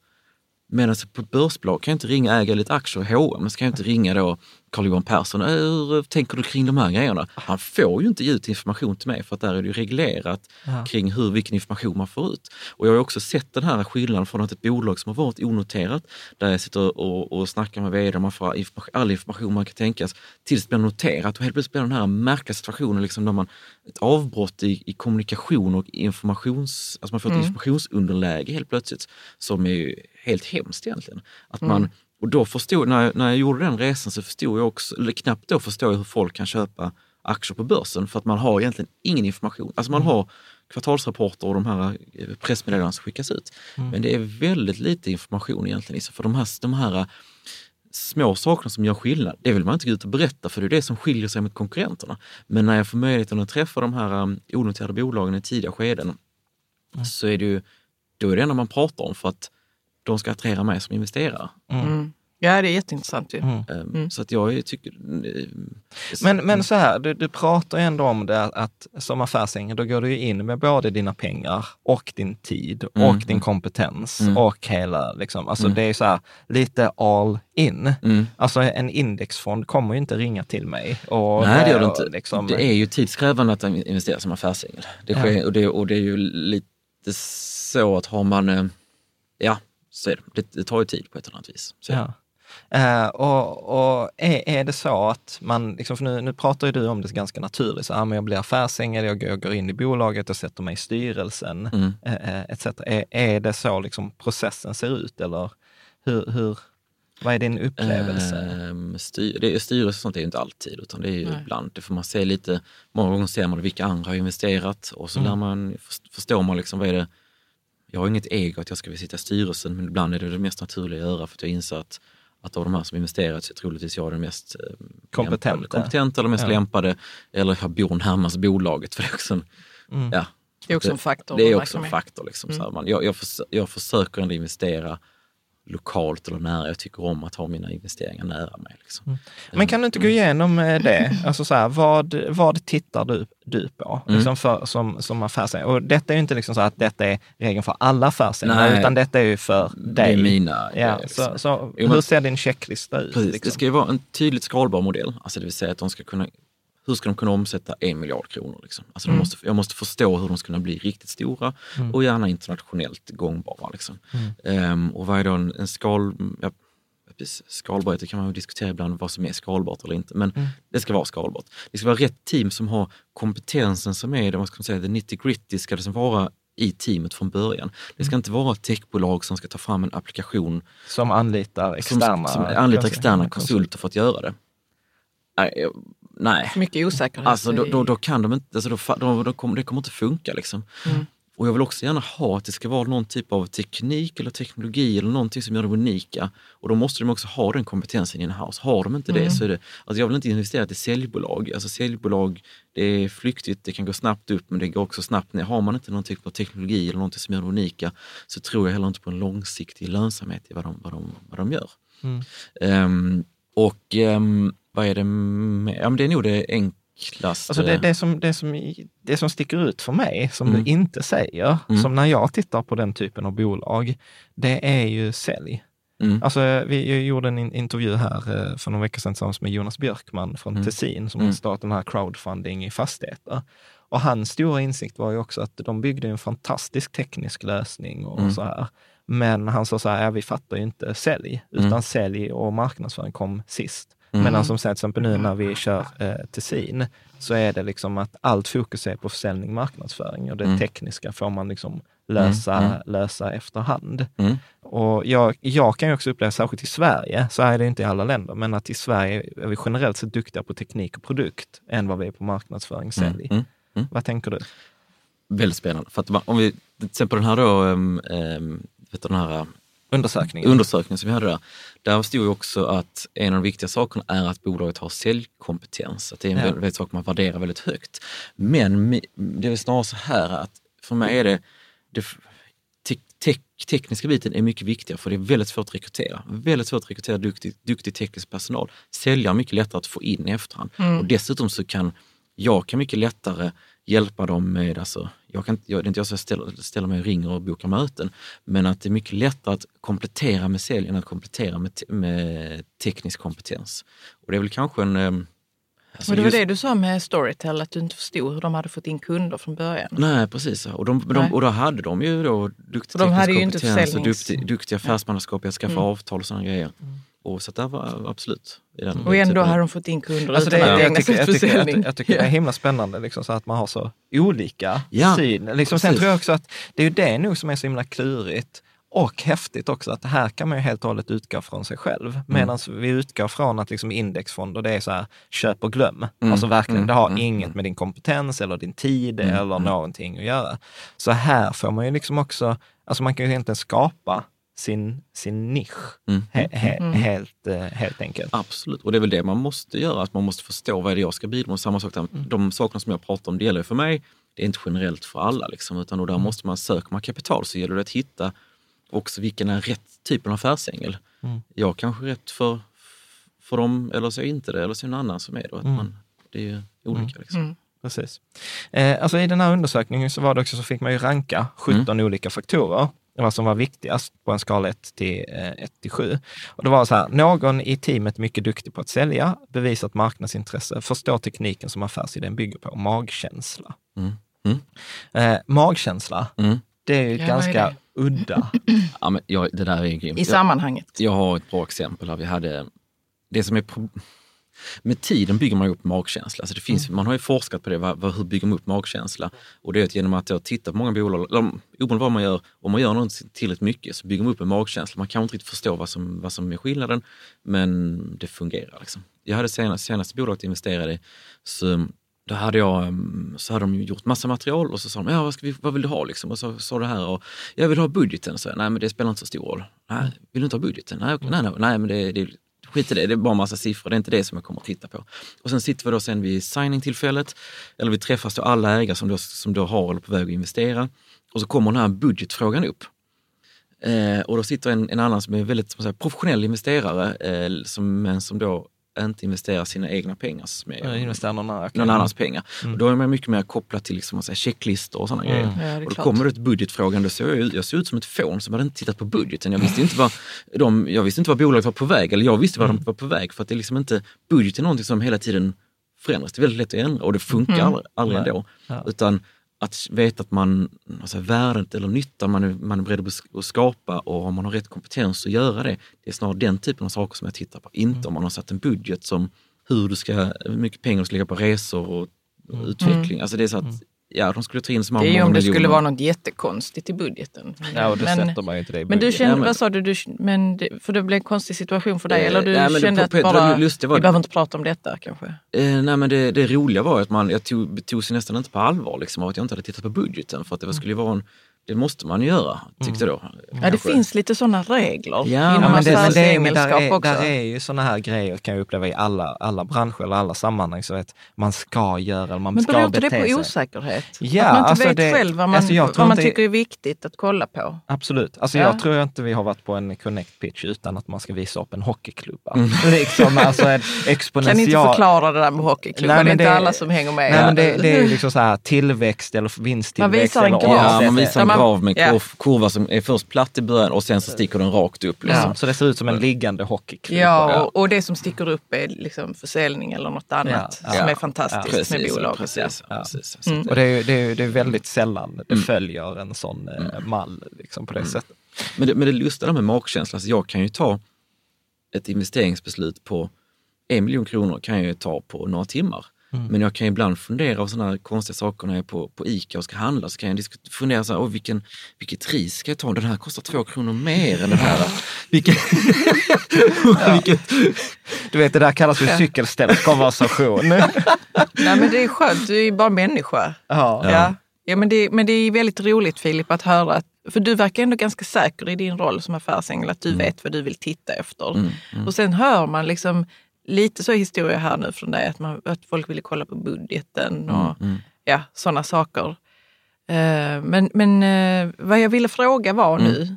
Medan på ett börsbolag kan jag inte ringa äga lite aktier i H&M, så kan jag inte ringa då Carl-Johan Persson, "Äh, hur tänker du kring de här grejerna? Han får ju inte ge ut information till mig för att där är det ju reglerat kring hur, vilken information man får ut. Och jag har också sett den här skillnaden från att ett bolag som har varit onoterat, där jag sitter och, och snackar med vd och man får information, all information man kan tänkas, tills det blir noterat och helt plötsligt blir den här märkliga situationen liksom där man, ett avbrott i, i kommunikation och informations, alltså man får ett informationsunderläge helt plötsligt som är ju helt hemskt egentligen. Att man, och då förstod, när, jag- när jag gjorde den resan så förstod jag också, eller knappt då förstod jag hur folk kan köpa aktier på börsen för att man har egentligen ingen information. Alltså man har kvartalsrapporter och de här eh, pressmeddelandena som skickas ut. Men det är väldigt lite information egentligen. För de här, de här små sakerna som gör skillnad, det vill man inte gå ut och berätta för det är det som skiljer sig mot konkurrenterna. Men när jag får möjligheten att träffa de här um, onoterade bolagen i tidiga skeden så är det ju då är det enda man pratar om för att de ska attrahera mig som investerare. Mm. Ja, det är jätteintressant ju. Um, Så att jag tycker... Men, men så här, du, du pratar ju ändå om det att som affärsängel, då går du ju in med både dina pengar och din tid och Mm. din kompetens Mm. och hela, liksom, alltså Mm. det är så här, lite all in. Mm. Alltså en indexfond kommer ju inte ringa till mig. Och, Nej, det gör det inte. Liksom, Det är ju tidskrävande att investera som affärsängel. Det sker, och, det, och det är ju lite så att har man... eh, Ja, så är det. Det, tar ju tid på ett eller annat vis. Så. Ja. Eh, och och är, är det så att man, liksom, för nu, nu pratar ju du om det ganska naturligt, så, ah, men jag blir affärsängel, jag, går- jag går in i bolaget och sätter mig i styrelsen, Mm. eh, eh, etc. Är, är det så liksom, processen ser ut eller hur, hur, vad är din upplevelse? Ehm, styr, det är styrelse och sånt är ju inte alltid, utan det är ju Nej. ibland, det får man se lite, många gånger ser man vilka andra har investerat och så lär man, först- förstår man liksom vad är det, jag har inget ego att jag ska sitta i styrelsen, men ibland är det det mest naturliga att göra för att jag inser att, att av de här som investerat så är troligtvis jag den mest eh, Kompetenta. lämpade, kompetenta eller mest Ja. lämpade, eller jag bor närmast bolaget. För det är också en, Mm. ja, Det är också en faktor. det är också en faktor. Liksom, så här, man, jag, jag, förs- jag försöker ändå investera lokalt eller nära. Jag tycker om att ha mina investeringar nära mig. Liksom. Men kan du inte gå igenom eh, det? Alltså så här, vad, vad tittar du, du på Mm. liksom för, som, som affärsängare? Och detta är ju inte liksom så att detta är regeln för alla affärsängare, Nej. utan detta är ju för Det dig. är mina Ja, liksom. så, så hur ser din checklista ut? Precis, liksom? det ska ju vara en tydligt skalbar modell. Alltså det vill säga att de ska kunna, hur ska de kunna omsätta en miljard kronor? Liksom? Alltså Mm. måste, jag måste förstå hur de ska kunna bli riktigt stora och gärna internationellt gångbara. Liksom. Mm. Ehm, och vad är då en, en skal... Ja, skalbarhet, det kan man ju diskutera ibland vad som är skalbart eller inte, men Mm. det ska vara skalbart. Det ska vara rätt team som har kompetensen som är det, vad ska man säga, det nitty gritty ska det som vara i teamet från början. Det Mm. ska inte vara ett techbolag som ska ta fram en applikation Som anlitar som, externa, som anlitar konsul- externa konsulter för att göra det. Nej, jag- nej. Mycket osäkerhet. Alltså då, då, då kan de inte, alltså då, då, då kommer, det kommer inte funka liksom. Mm. Och jag vill också gärna ha att det ska vara någon typ av teknik eller teknologi eller någonting som gör det unika. Och då måste de också ha den kompetensen in-house. Har de inte det så är det, alltså jag vill inte investera i säljbolag. Alltså säljbolag, det är flyktigt, det kan gå snabbt upp men det går också snabbt ner. Har man inte någon typ av teknologi eller någonting som gör det unika så tror jag heller inte på en långsiktig lönsamhet i vad de, vad de, vad de gör. Ehm, och ehm, vad är det med, ja, men det är nog det enklaste. Alltså det, det, som, det, som, det som sticker ut för mig, som Mm. du inte säger, Mm. som när jag tittar på den typen av bolag, det är ju sälj. Mm. Alltså, vi jag gjorde en in- intervju här eh, för några veckor sedan tillsammans med Jonas Björkman från Mm. Tessin som Mm. har startat den här crowdfunding i fastigheter. Och hans stora insikt var ju också att de byggde en fantastisk teknisk lösning och Mm. så här. Men han sa så här, ja, vi fattar ju inte sälj, utan Mm. sälj och marknadsföring kom sist. Mm. Medan som till exempel nu när vi kör eh, Tessin, så är det liksom att allt fokus är på försäljning marknadsföring och det Mm. tekniska får man liksom lösa, Mm. lösa efterhand. Mm. och jag, jag kan ju också uppleva, särskilt i Sverige, så är det inte i alla länder, men att i Sverige är vi generellt sett duktiga på teknik och produkt än vad vi är på marknadsföring och sälj. Mm, mm. Vad tänker du? Väldigt spännande. För att om vi till exempel den här då, um, vet du, den här Undersökningen? undersökningen som vi hade där, där stod ju också att en av de viktiga sakerna är att bolaget har säljkompetens. Att det är en Ja. väldigt, sak man värderar väldigt högt. Men det är snarare så här att för mig är det, det te, te, tekniska biten är mycket viktigare för det är väldigt svårt att rekrytera. Väldigt svårt att rekrytera duktig, duktig teknisk personal. Säljare är mycket lättare att få in i efterhand. Och dessutom så kan jag kan mycket lättare hjälpa dem med, alltså, jag kan, jag, det är inte jag som ställer, ställer mig och ringer och bokar möten, men att det är mycket lättare att komplettera med sälj än att komplettera med, te- med teknisk kompetens. Och det är väl kanske en... ehm, alltså Men det var just- det du sa med Storytel, att du inte förstod hur de hade fått in kunder från början. Nej, precis. Och, de, Nej. de, och då hade de ju då duktig de teknisk kompetens och försäljnings- duktig, duktig affärsmannaskap i att skaffa Mm. avtal och sådana grejer. Och så att där var absolut. I den Och ändå typen- hade de fått in kunder Alltså det, att jag, tycker, jag, tycker, jag, jag tycker det är himla spännande liksom, så att man har så olika Ja, syn. Liksom, sen tror jag också att det är ju det nog som är så himla klurigt och häftigt också, att här kan man ju helt och hållet utgå från sig själv. Mm. Medan vi utgår från att liksom indexfonder, det är så här, köp och glöm. Mm. Alltså verkligen, Mm. det har Mm. inget med din kompetens eller din tid Mm. eller någonting att göra. Så här får man ju liksom också, alltså man kan ju egentligen skapa sin, sin nisch, Mm. he, he, Mm. helt, eh, helt enkelt. Absolut, och det är väl det man måste göra, att man måste förstå vad är det jag ska bidra med. Samma sak där, de sakerna som jag pratar om, det gäller för mig, det är inte generellt för alla. Liksom, utan då där måste man, söker man kapital så gäller det att hitta också vilken är rätt typ av affärsängel. Mm. Jag kanske är rätt för, för dem, eller så är jag inte det, eller så är det en annan som är det. Att Mm. man, det är ju olika. Liksom. Mm. Precis. Eh, alltså I den här undersökningen så var det också så fick man ju ranka 17 olika faktorer, vad som var viktigast på en skala 1 till, eh, 1 till 7. Och det var så här, någon i teamet mycket duktig på att sälja, bevisat marknadsintresse, förstår tekniken som affärsidén bygger på, magkänsla. Mm. Mm. Eh, magkänsla, Mm. det är ju Ja, är ganska det? udda. Ja, men jag, det där är grymt. I Jag- sammanhanget. Jag har ett bra exempel här. Vi hade, det som är pro- med tiden bygger man upp magkänsla. Alltså det finns, Man har ju forskat på det, vad, vad, hur bygger man upp magkänsla? Och det är att genom att jag tittar på många bolag, eller oberoende vad man gör, om man gör något tillräckligt mycket så bygger man upp en magkänsla. Man kan inte riktigt förstå vad som, vad som är skillnaden, men det fungerar. Liksom. Jag hade senast, senaste bolaget jag investerade i, så då hade jag, um, så hade de gjort massa material och så sa de, ja, vad, vi, vad vill du ha? Liksom? Och så sa det här, och, jag vill ha budgeten. Så jag, nej men det spelar inte så stor roll. Nej, vill du inte ha budgeten? Nej, nej, nej, nej men det, det, skit i det, det är bara massa siffror, det är inte det som jag kommer att titta på. Och sen sitter vi då sen vid signingtillfället, eller vi träffas då alla ägare som då, som då har eller på väg att investera. Och så kommer den här budgetfrågan upp. Eh, och då sitter en, en annan som är väldigt som säger, professionell investerare, eh, som, men som då inte investerar sina egna pengar. Som Jag investerar någon okej. någon annans pengar. Och då är man mycket mer kopplad till liksom, säga, checklistor och sådana Mm. grejer. Ja, och då klart. kommer det ett budgetfrågan, då såg jag, jag såg ut som ett fån som hade inte tittat på budgeten. Jag visste inte vad, de, jag visste inte vad bolaget var på väg, eller jag visste vad Mm. de var på väg. För att det är liksom inte, budget är någonting som hela tiden förändras. Det är väldigt lätt att ändra och det funkar Mm. aldrig, aldrig ändå. Ja. Utan att veta att man, alltså värdet eller nyttan man är, man är beredd att skapa och om man har rätt kompetens att göra det. Det är snarare den typen av saker som jag tittar på. Inte Mm. om man har satt en budget som hur, du ska, hur mycket pengar du ska lägga på resor och Mm. utveckling. Alltså det är så att, ja de skulle ta in så många, Det är ju om det miljoner. skulle vara något jättekonstigt i budgeten. Ja, och då men, sätter man ju inte det i men du kände, Ja, vad sa du, du men det, för det blev en konstig situation för dig? Eh, eller du nej, det- kände på- att bara, det var- vi behöver inte prata om detta kanske? Eh, nej men det, det roliga var att man, jag tog, tog sig nästan inte på allvar liksom, av att jag inte hade tittat på budgeten. För att det skulle ju vara en, det måste man göra, tyckte jag då. Ja, det finns lite sådana regler Ja, inom men det, men det är, men där, är, också. där är ju sådana här grejer kan jag uppleva i alla, alla branscher eller alla sammanhang. Så att man ska göra eller man men ska beror inte bete det på sig. osäkerhet? Ja, att man inte alltså vet det- själv vad man, alltså jag tror vad man inte- tycker är viktigt att kolla på. Absolut. Alltså Ja. jag tror inte vi har varit på en Connect pitch utan att man ska visa upp en hockeyklubba. Liksom, alltså en exponential... Kan inte förklara det där med hockeyklubban, Nej, det är men inte alla som hänger med. Nej, men det, det är ju liksom så här tillväxt eller vinsttillväxt. Man visar en graf. Ja, avsättning. man visar en Ja, man- grav med kurv, kurva som är först platt i början och sen så sticker den rakt upp. Liksom. Ja, så det ser ut som en liggande hockeyklubba. Ja, och, och det som sticker upp är liksom försäljning eller något annat Ja, som är fantastiskt Precis, med bolaget. precis, ja. precis. Mm. Och det är, ju- det, är, det är väldigt sällan det Mm. följer en sån eh, mall liksom, på det sättet. Men det, men det lustiga med magkänsla, alltså jag kan ju ta ett investeringsbeslut på en miljon kronor kan jag ju ta på några timmar. Men jag kan ibland fundera på sådana här konstiga saker när jag är på, på ICA och ska handla. Så kan jag fundera så här, oh, vilken, vilket ris ska jag ta? Den här kostar två kronor mer än den här. Vilken, vilket, Du vet, det där kallas för cykelställskonversation. Nej men det är skönt, du är ju bara människa. ja. Ja. Ja, men, det, men det är väldigt roligt Filip att höra, att, för du verkar ändå ganska säker i din roll som affärsängel, att du vet vad du vill titta efter. Och sen hör man liksom lite så historia här nu från dig, att, man, att folk ville kolla på budgeten och ja, sådana saker. Eh, men men eh, vad jag ville fråga var nu,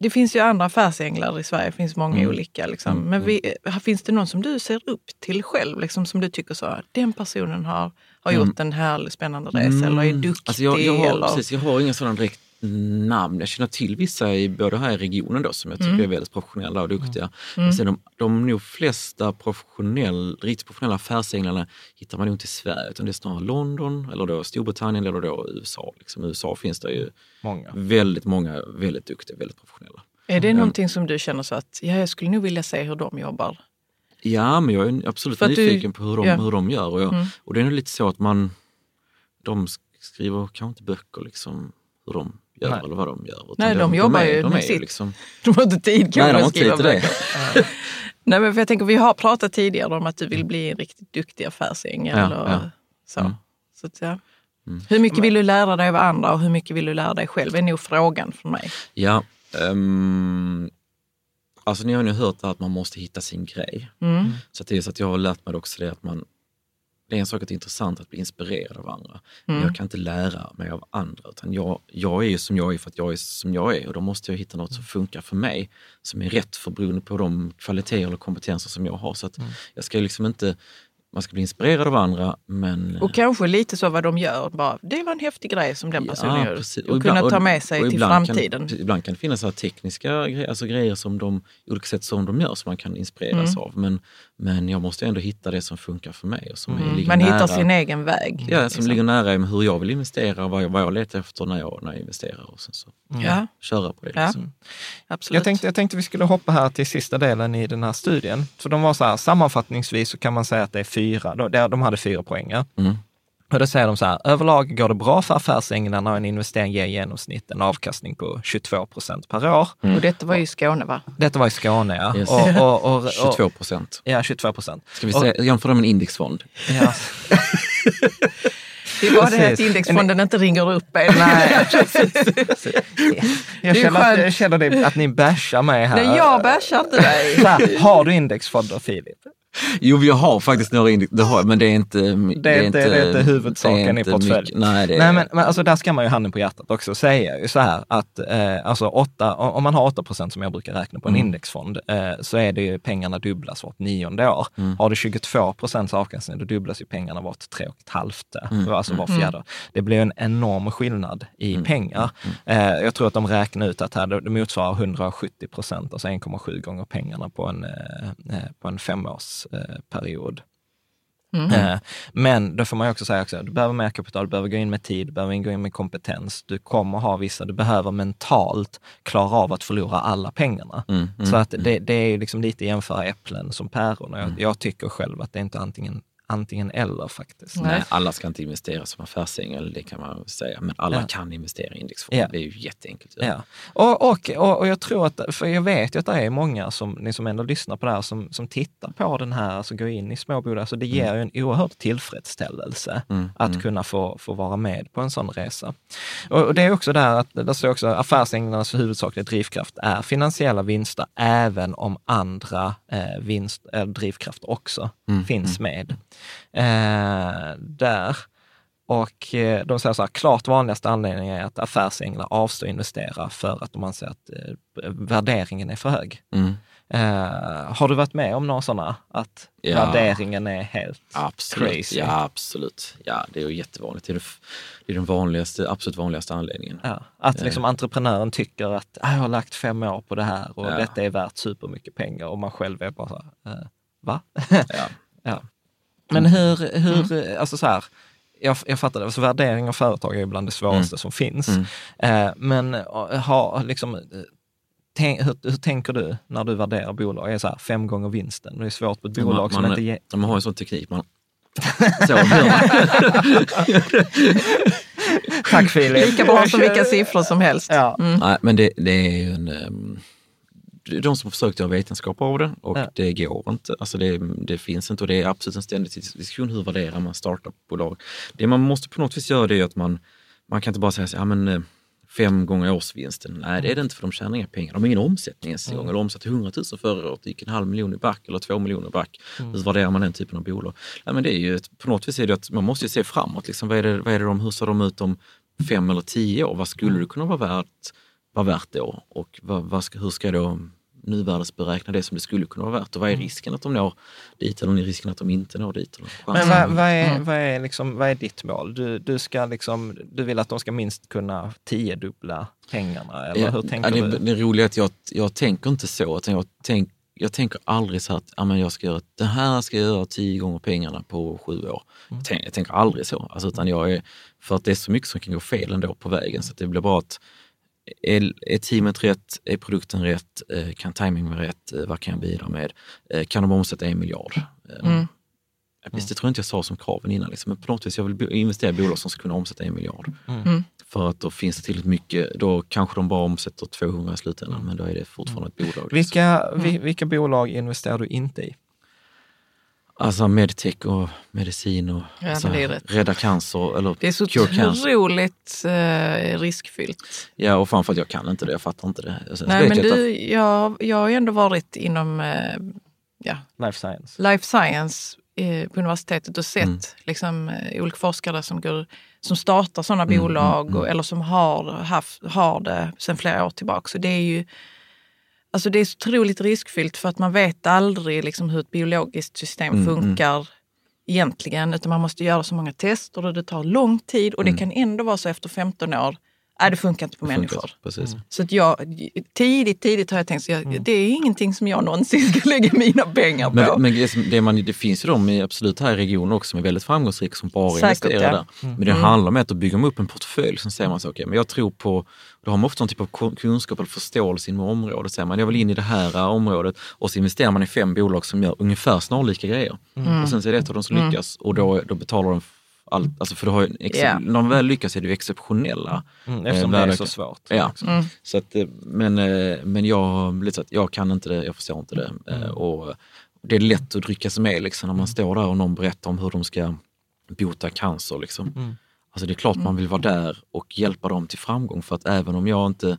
det finns ju andra affärsänglar i Sverige, det finns många olika. Liksom. Men vi, eh, finns det någon som du ser upp till själv, liksom, som du tycker så, den personen har, har gjort en härlig spännande resa eller är duktig? Alltså jag, jag, har, eller, precis, jag har inga sådana direkt namn. Jag känner till vissa i, både här i regionen då, som jag tycker är väldigt professionella och duktiga. Men sen de, de nog flesta professionell, riktigt professionella affärsänglarna hittar man nog inte i Sverige utan det är snarare London eller då Storbritannien eller då USA. Liksom. I USA finns det ju Många. väldigt många väldigt duktiga, väldigt professionella. Är det någonting som du känner så att, ja, jag skulle nog vilja se hur de jobbar? Ja, men jag är absolut att du- nyfiken på hur de, ja. hur de gör. Och, jag, och det är nog lite så att man, de sk- skriver kanske inte böcker liksom hur de gör Nej. eller vad de gör. utan Nej, de jobbar är, ju de med sitt. Liksom, De har inte tid kanske de att skriva det. böcker. Nej, men för jag tänker, vi har pratat tidigare om att du vill bli en riktigt duktig affärsängel. Ja, och ja. Så. Mm. Så att, ja. Hur mycket vill du lära dig av andra och hur mycket vill du lära dig själv? är nog frågan för mig. Ja, ehm, alltså ni har ju hört det att man måste hitta sin grej. Mm. Så att det är så att jag har lärt mig också det att man det är en sak att det är intressant att bli inspirerad av andra. Men Mm. jag kan inte lära mig av andra. Utan jag, jag är ju som jag är för att jag är som jag är. Och då måste jag hitta något som funkar för mig. Som är rätt för beroende på de kvaliteter eller kompetenser som jag har. Så att jag ska liksom inte... Man ska bli inspirerad av andra men... Och kanske lite så vad de gör. Bara, det var en häftig grej som den personen gör. precis. Och, kunna ibland- ta med sig och till framtiden. Kan, ibland kan det finnas så tekniska grejer, alltså grejer som de, olika sätt som de gör som man kan inspireras av. Men, men jag måste ändå hitta det som funkar för mig. Och som är, ligger Man nära, hittar sin egen väg. Ja, som liksom. ligger nära med hur jag vill investera och vad jag, vad jag letar efter när jag, när jag investerar. Och sen så Ja, köra på det. Ja. Liksom. absolut. Jag tänkte, jag tänkte vi skulle hoppa här till sista delen i den här studien. Så de var så här, sammanfattningsvis så kan man säga att det är fyra, då- de hade fyra poänger. Mm. Och då säger de så här, överlag går det bra för affärsänglarna och en investering ger i genomsnitt en avkastning på 22 procent per år. Och detta var ju i Skåne va? Detta var i Skåne, ja. Yes. Och, och, och, och, 22 procent. Ja, 22 procent. Ska vi säga, jämföra med en indexfond? Ja. Det är bara det här att indexfonden inte ringer upp en. Nej, jag känner, jag känner det, att ni bashar mig här. Nej, jag bashar inte dig. Så här, har du indexfonder, Filip? Jo, jag har faktiskt några index, det har jag, men det är inte... Det Det är, inte, det är inte huvudsaken är i inte portföljen. nej, är, Nej, men, men alltså, där ska man ju handen på hjärtat också säga ju så här att eh, alltså åtta, om man har 8 procent som jag brukar räkna på en Mm. indexfond, eh, så är det ju pengarna dubblas vart nionde år. Mm. Har du 22 procents avkastning, då dubblas ju pengarna vart tre och ett halvt, Mm. alltså var fjärde. år. Det blir en enorm skillnad i pengar. Eh, jag tror att de räknar ut att här, det motsvarar 170 procent, alltså 1,7 gånger pengarna på en, eh, eh, på en femårsperiod. Eh, period. Eh, Men då får man också säga också, du behöver mer kapital, du behöver gå in med tid, du behöver gå in med kompetens. Du kommer ha vissa, du behöver mentalt klara av att förlora alla pengarna. Mm, mm, Så att det, det är ju liksom lite jämföra äpplen som päron. Och jag, jag tycker själv att det är inte antingen, antingen eller faktiskt. Nej. Nej, alla ska inte investera som affärsängel, det kan man säga. Men alla Ja. kan investera i indexfond. Ja. Det är ju jätteenkelt. Ja. Och, och, och, och jag tror att, för jag vet ju att det är många som, ni som ändå lyssnar på det här, som, som tittar på den här, alltså går in i småbolag. Alltså det ger ju en oerhörd tillfredsställelse Mm, att kunna få, få vara med på en sån resa. Och, och det är också där att, där står också affärsänglarnas huvudsakliga drivkraft är finansiella vinster, även om andra eh, vinst, eh, drivkrafter också Mm, finns med. Eh, där. Och eh, de säger så här, klart vanligaste anledningen är att affärsänglar avstår investera för att de anser att eh, värderingen är för hög. Mm. Eh, har du varit med om några sådana? Att Ja. värderingen är helt Absolut. crazy? Ja, absolut. Ja, det är ju jättevanligt. Det är, det, det är den vanligaste, absolut vanligaste anledningen. Ja, att liksom entreprenören tycker att "Ah, jag har lagt fem år på det här och Ja. detta är värt supermycket pengar och man själv är bara så här, eh, va? Ja. ja. Men hur, hur alltså så här, jag, jag fattar det, alltså värdering av företag är ju bland det svåraste som finns. Mm. Eh, men eh, ha, liksom, eh, tänk, hur, hur tänker du när du värderar bolag? Är det så här, fem gånger vinsten? Det är svårt på ett bolag man, som man, inte ger... man har en sån teknik. Man, Så Tack Filip. Lika bra som vilka siffror som helst. Ja. Nej, men det, det är ju en... är de som försökt göra vetenskap av det och Ja. det går inte. Alltså det, det finns inte och det är absolut en ständig diskussion. Hur värderar man startupbolag? Det man måste på något vis göra det är att man, man kan inte bara säga så, ja, men, eh, fem gånger årsvinsten. Nej, det är det inte för de tjänar inga pengar. De har ingen omsättning ens en gång. Eller omsatte 100 000 förra året, gick en halv miljon i back eller två miljoner back. Hur värderar man den typen av bolag? Nej, men det är ju, på något vis är det att man måste ju se framåt. Liksom, vad, är det, vad är det de, hur ser de ut om fem eller tio år? Vad skulle det kunna vara värt, vara värt då? Och vad, vad ska, hur ska då nuvärdesberäkna det som det skulle kunna vara värt? Och vad är risken att de når dit eller är risken att de inte når dit? Eller Men vad, vad, är, vad, är liksom, vad är ditt mål? Du, du, ska liksom, du vill att de ska minst kunna tiodubbla pengarna, eller hur tänker ja, det, du? Det roliga är att jag, jag tänker inte så, utan jag, tänk, jag tänker aldrig så att ja, men jag ska göra, det här ska jag göra tio gånger pengarna på sju år. Mm. Jag, tänk, jag tänker aldrig så, alltså, utan jag är, för att det är så mycket som kan gå fel ändå på vägen. Så att det blir bara att är, är teamet rätt? Är produkten rätt? Eh, Kan timingen vara rätt? Eh, Vad kan jag bidra med? Eh, Kan de omsätta en miljard? Mm. Visst, det tror jag inte jag sa som kraven innan, liksom. men på något vis jag vill investera i bolag som ska kunna omsätta en miljard. Mm. För att då finns det tillräckligt mycket, då kanske de bara omsätter 200 i slutändan, men då är det fortfarande ett bolag. liksom. Vilka, vi, vilka bolag investerar du inte i? Alltså medtech och medicin och Ja, alltså, rädda cancer eller Det är så otroligt eh, riskfyllt. Ja, och framförallt jag kan inte det, jag fattar inte det. Sen Nej, men jag att- du, jag, jag har ju ändå varit inom eh, ja, Life science? life science eh, på universitetet och sett Mm. liksom, eh, olika forskare som, går, som startar sådana Mm, bolag mm, Och, eller som har, haft, har det sedan flera år tillbaka. Så det är ju alltså det är så otroligt riskfyllt för att man vet aldrig liksom, hur ett biologiskt system Mm, mm. funkar egentligen. Utan man måste göra så många tester och det tar lång tid och det kan ändå vara så efter 15 år, nej det funkar inte på Mm. funkar. människor. Precis. Så att jag, tidigt, tidigt har jag tänkt, så jag, Mm. det är ingenting som jag någonsin ska lägga mina pengar på. Men, men det, man, det finns ju de i, absolut här i regionen också som är väldigt framgångsrika som bara Säkert, investerar ja. där. Mm. Men det handlar om att bygga upp en portfölj. Sen säger man så, okej, men jag tror på, då har man ofta någon typ av kun- kunskap eller förståelse inom området. Säger man, jag vill in i det här området och så investerar man i fem bolag som gör ungefär snarlika grejer. Mm. Och sen så är det ett av dem som lyckas och då, då betalar de allt, alltså för du har ju Ja. när de väl lyckas är det ju exceptionella. Mm, eftersom eh, det är så svårt. Ja, Mm. så att, eh, men, eh, men jag, lite så att jag kan inte det, jag förstår inte det. Eh, Och det är lätt att rycka sig med liksom, när man står där och någon berättar om hur de ska bota cancer. Liksom. Mm. Alltså det är klart man vill vara där och hjälpa dem till framgång för att även om jag inte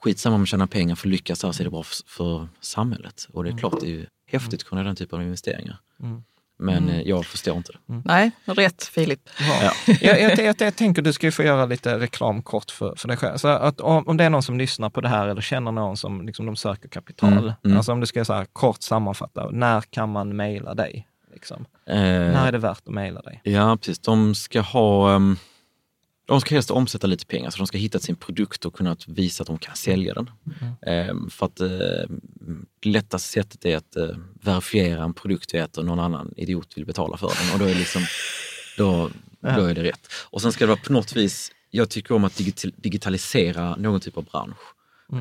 skitsamma om att tjäna pengar för att lyckas här så är det bra för, för samhället. Och det är klart det är ju häftigt att kunna göra den typen av investeringar. Mm. Men eh, jag förstår inte det. Nej, rätt Filip. Ja. jag, jag, jag, jag tänker du ska ju få göra lite reklam kort för, för dig själv. Så att om, om det är någon som lyssnar på det här eller känner någon som liksom, de söker kapital, Mm, mm. alltså om du ska så här, kort sammanfatta, när kan man mejla dig? Liksom? Eh, När är det värt att mejla dig? Ja, precis. De ska ha... ehm, De ska helst omsätta lite pengar, så de ska hitta sin produkt och kunna visa att de kan sälja den. Ehm, För att eh, det lättaste sättet är att eh, verifiera en produkt vet att någon annan idiot vill betala för den. Och då är, liksom, då, då är det rätt. Och sen ska det vara på något vis, jag tycker om att digital, digitalisera någon typ av bransch.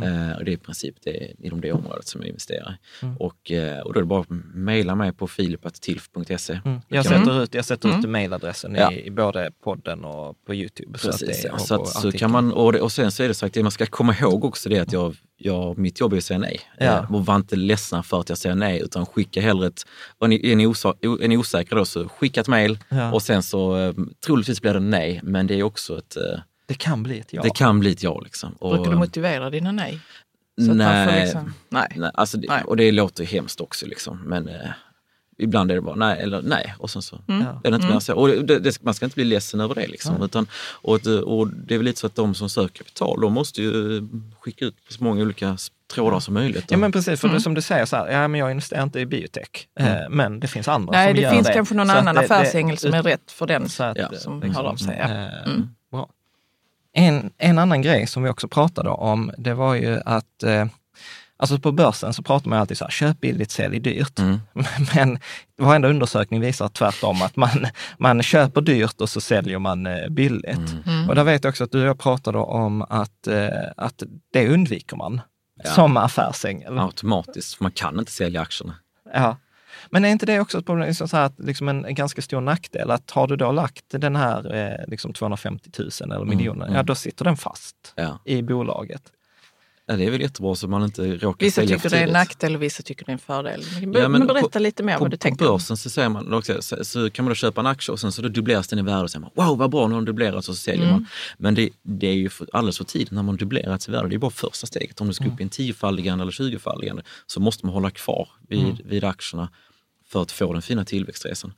Eh, och det är i princip det, inom det området som jag investerar i. Och, eh, och då är det bara att mejla mig på filip.tilf.se. Mm. Jag sätter ut, jag sätter ut mejladressen Ja. i, i både podden och på Youtube. Så att Precis, det, och så, att, så kan man, och, det, och sen så är det så att det man ska komma ihåg också det är att jag, jag, mitt jobb är att säga nej. Ja. Eh, Och var inte ledsna för att jag säger nej, utan skicka hellre ett, är ni, är ni, osa, är ni osäkra då så skicka ett mejl Ja. och sen så troligtvis blir det nej, men det är också ett, Det kan bli ett ja. det kan bli ett ja liksom. Och, Brukar du motivera dina nej? Nej, liksom, nej. nej, alltså det, Nej. och det låter ju hemskt också liksom, men eh, ibland är det bara nej eller nej och sen så Mm. Är det inte mer så. Och det, det, man ska inte bli ledsen över det. Liksom, utan, och, det- och det är väl lite så att de som söker kapital, de måste ju skicka ut på så många olika trådar som möjligt. Ja men precis, för Mm. det, som du säger så här, ja men jag investerar inte i biotech, eh, men det finns andra Nej, som det gör finns det. kanske någon Så annan det- affärsängel som det- är rätt för den så att, Ja, som liksom, hör av sig. Ja. eh, Mm. En, en annan grej som vi också pratade om, det var ju att eh, Alltså på börsen så pratar man alltid så här, köp billigt, sälj dyrt. Mm. Men varenda undersökning visar tvärtom att man, man köper dyrt och så säljer man eh, billigt. Mm. Och där vet jag också att du och jag pratade om att, eh, att det undviker man Ja. som affärsängel. Automatiskt, man kan inte sälja aktierna. Ja. Men är inte det också ett problem, liksom så här, att liksom en, en ganska stor nackdel? Att har du då lagt den här eh, liksom 250 000 eller miljoner, mm. ja då sitter den fast Ja. i bolaget. Ja, det är väl jättebra så man inte råkar Vissa sälja tycker för det är en nackdel och vissa tycker det är en fördel. Men, Ja, men men berätta på- lite mer på, vad du på tänker. börsen så, säger man, också, så, så kan man då köpa en aktie och sen så då dubbleras den i värde och säger man wow vad bra, nu har den dubblerats och så säljer Mm. man. Men det, det är ju för, alldeles för tidigt när man dubblerats i värde. Det är bara första steget. Om du ska upp i en tiofaldigande eller tjugofaldigande så måste man hålla kvar vid, vid aktierna för att få den fina tillväxtresan.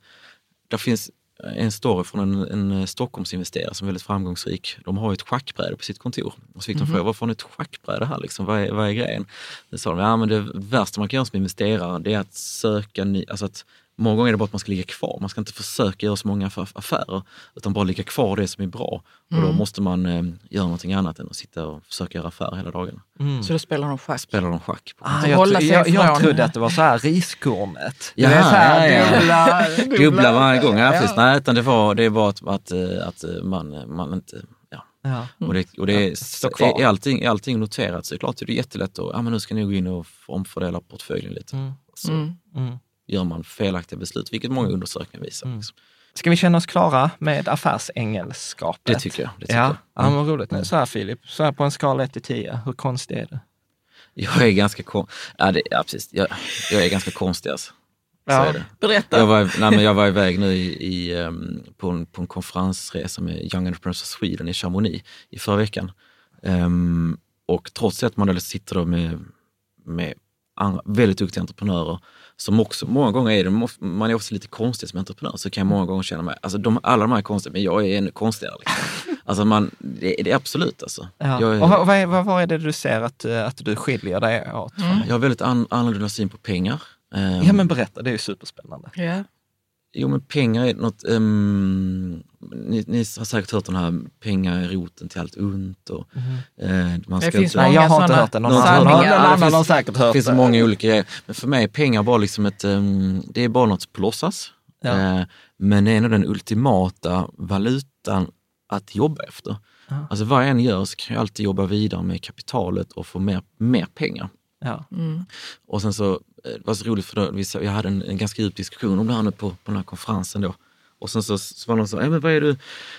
Det finns en story från en, en Stockholmsinvesterare som är väldigt framgångsrik. De har ett schackbräde på sitt kontor. Och så fick de fråga, varför har ni ett schackbräde här? Liksom? Vad, är, vad är grejen? Det sa de, ja men det värsta man kan göra som investerare det är att söka ny, alltså att Många gånger är det bara att man ska ligga kvar. Man ska inte försöka göra så många affär- affärer utan bara ligga kvar det som är bra. Och då måste man eh, göra någonting annat än att sitta och försöka göra affärer hela dagarna. Så då spelar de schack. Spelar de schack. På Ah, jag, jag, jag ifrån- trodde att det var så här riskornet. Ja, vet, så här, ja, ja. dubbla- Dubbla varje gång. Ja, precis. Nej, utan det var, det var att, att, eh, att eh, man, man inte... Ja. Ja. Och det, och det är, kvar. är, allting, är allting noterat så är det klart det är jättelätt att ja, men nu ska ni gå in och omfördela portföljen lite. Mm. Så Mm. Mm. Gör man felaktiga beslut, vilket många undersökningar visar. Mm. Ska vi känna oss klara med affärsengelskapet? Det tycker jag. Det tycker Ja, jag. ja men roligt. Så här Filip, så här på en skala 1 till 10, hur konstig är du? Jag är ganska, kon- ja, det, ja, precis. Jag, jag är ganska konstig alltså. Så Ja. Berätta. Jag var, nej, men jag var iväg nu i, i, ehm, på, en, på en konferensresa med Young Entrepreneurs of Sweden i Chamonix i förra veckan. Ehm, och trots att man då sitter då med, med andra, väldigt duktiga entreprenörer som också, många gånger är det, man är också lite konstig som entreprenör, så kan jag många gånger känna mig, alltså de, alla de här är konstiga, men jag är ännu konstigare. Liksom. Alltså man, det, det är absolut alltså. Ja. Jag, är, Och vad, vad, är, vad, är det du ser att, att du skiljer dig åt? jag har väldigt an, annorlunda syn på pengar. Ehm, Ja men berätta, det är ju superspännande. Ja. Jo men pengar är något, ehm, ni, ni har säkert hört den här pengar är roten till allt ont och eh, man Det ska finns inte... Nej, jag har Många inte hört det. Någon annan, det har finns- säkert hört Det finns det. så många olika grejer. Men för mig är pengar bara liksom ett, ehm, det är bara något på låtsas. Ja. Eh, men det är nog den ultimata valutan att jobba efter. Ja. Alltså vad jag än gör så kan jag alltid jobba vidare med kapitalet och få mer, mer pengar. Ja. Mm. Och sen så, det var så roligt för då, vi hade en, en ganska djup diskussion om det här nu på, på den här konferensen då. Och sen så, så var någon så, "Ja, men vad, är du,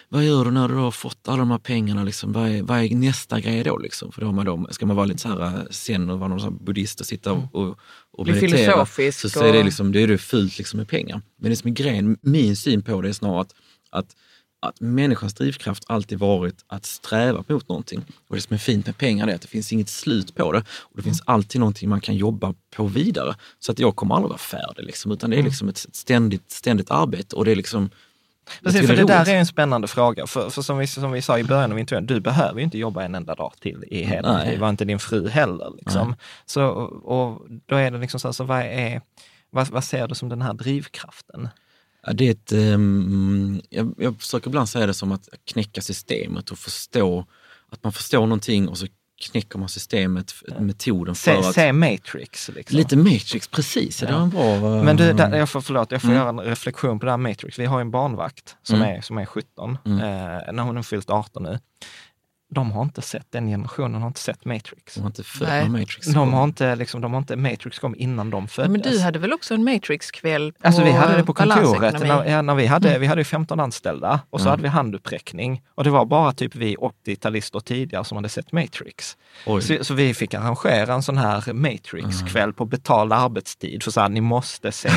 vad gör du när du har fått alla de här pengarna? Liksom? Vad, är, vad är nästa grej då? Liksom? För då man då, ska man vara lite så här eh, zen och vara någon sån buddhist och sitta och, och, och Bli meditera. Så, så är det, och- liksom, det är det fult liksom med pengar. Men det som är grejen, min syn på det är snarare att, att att människans drivkraft alltid varit att sträva mot någonting. Och det som är fint med pengar är att det finns inget slut på det. Och det finns alltid någonting man kan jobba på vidare. Så att jag kommer aldrig vara färdig, liksom, utan det är liksom ett ständigt, ständigt arbete. Och det är liksom... Precis, för det är där roligt. är en spännande fråga. För, för som, vi, som vi sa i början av intervjun, du behöver ju inte jobba en enda dag till i hela ditt liv. var inte din fru heller. Liksom. Så, och, och då är det liksom så, här, så vad, är, vad, vad ser du som den här drivkraften? Det är ett, ehm, jag, jag försöker ibland säga det som att knäcka systemet och förstå att man förstår någonting och så knäcker man systemet, metoden för Se, att... se Matrix. Liksom. Lite Matrix, precis. Det Ja. var en bra... Men du, där, jag får, förlåt, jag får Mm. göra en reflektion på det här Matrix. Vi har en barnvakt som, Mm. är, som är 17, Mm. eh, när hon har fyllt 18 nu. De har inte sett, den generationen har inte sett Matrix. De har inte följt Matrix. De har inte, liksom, de har inte, Matrix kom innan de föddes. Men du hade väl också en Matrix-kväll på Alltså vi hade det på kontoret, när, när vi, hade, vi hade ju 15 anställda och så Mm. hade vi handuppräckning. Och det var bara typ vi 80-talister tidigare som hade sett Matrix. Så, så vi fick arrangera en sån här Matrix-kväll på betald arbetstid. För så här, ni måste se.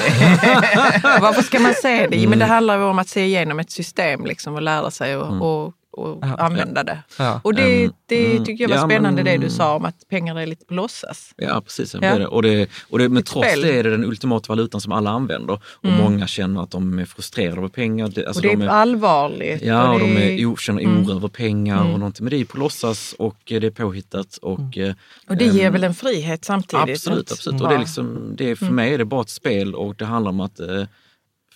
Varför ska man se det? Mm. Men det handlar ju om att se igenom ett system liksom, och lära sig och, Mm. och, och Ja. använda det. Ja. Och det, Mm. det Mm. tycker jag var Ja, spännande men- det du sa om att pengar är lite på låtsas. Ja, precis. Ja. Ja. Det. Och det, och det, men trots spel. det är det den ultimata valutan som alla använder. Och Mm. många känner att de är frustrerade över pengar. Det- Alltså och det är de är, allvarligt. Ja, och det de är, känner oro Mm. över pengar Mm. och någonting. Men det är på låtsas och det är påhittat. Och, eh, och det ger ehm, väl en frihet samtidigt? Absolut, absolut. Och det är liksom, det är, för Mm. mig är det bara ett spel och det handlar om att eh,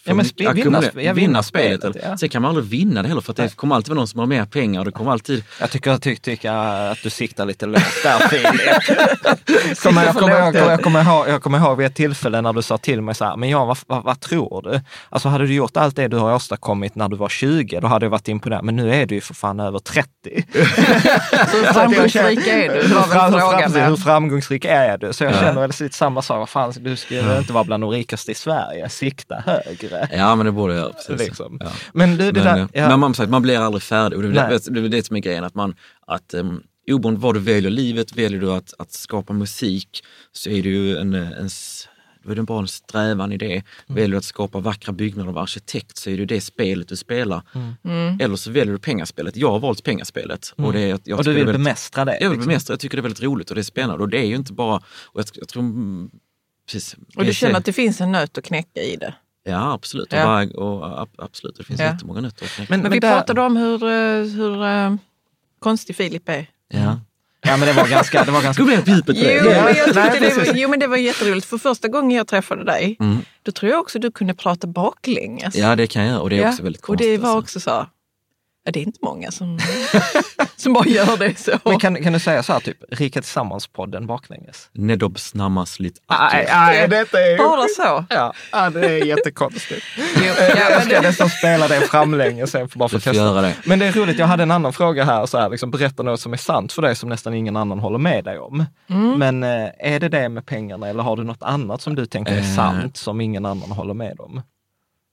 Ja, men spe- vinna- ja, vinna vinna spelet. spelet, eller- ja. Sen kan man aldrig vinna det heller för att det kommer alltid vara någon som har mer pengar och det kommer alltid... Jag tycker, jag tycker, tycker att du siktar lite lågt där Filip. kommer, jag, kommer, jag, jag, kommer ihåg, jag kommer ihåg vid ett tillfälle när du sa till mig så här, men ja, vad, vad, vad tror du? Alltså hade du gjort allt det du har åstadkommit när du var 20, då hade jag varit imponerad. Men nu är du ju för fan över 30. Så hur framgångsrik är du? Hur, fram, hur, framgångsrik är du? Så jag Ja. känner väl lite samma sak. Vad fan, du skulle inte vara bland de rikaste i Sverige. Sikta högre. Ja, men det borde jag. Precis. Liksom. Ja. Men du, det Men, där... eh, Ja. men man, sagt, man blir aldrig färdig och det är det, det, som är grejen. Att man, att, um, oberoende vad du väljer i livet, väljer du att, att skapa musik så är det ju en, eh, en, då är det bara en strävan i det. Mm. Väljer du att skapa vackra byggnader och vara arkitekt så är det det spelet du spelar. Mm. Eller så väljer du pengaspelet. Jag har valt pengaspelet. Och, det är, jag och du vill väldigt- bemästra det? Jag vill liksom. bemästra, jag tycker det är väldigt roligt och det är spännande. Och det är ju inte bara, och jag, jag tror, mm, precis. Och du känner att det finns en nöt att knäcka i det. Ja absolut, Ja. Och, varje- och, ab- absolut. det finns Ja. jättemånga nötter. Men, Men vi där- pratade om hur, eh, hur eh, konstig Filip är. Ja. Ja, men det var ganska... Det var ganska Jo, men det. jag tyckte Nej, det, var, jo, men det var jätteroligt. För första gången jag träffade dig, Mm. då tror jag också du kunde prata baklänges. Ja det kan jag och det är Ja, också väldigt Och konstigt. det var alltså. också så, det är inte många som, som bara gör det så. Men kan, kan du säga så här, typ, Rika Tillsammans-podden baklänges? Nedob snammas lite. Nej, nej, detta är Bara så. Ja, ja, det är jättekonstigt. Jo, ja, jag ska det, nästan spela det framlänges sen för bara för att testa. göra det. Men det är roligt, jag hade en annan fråga här, så här liksom, berätta något som är sant för dig som nästan ingen annan håller med dig om. Mm. Men eh, är det det med pengarna eller har du något annat som du tänker är Eh. sant som ingen annan håller med om?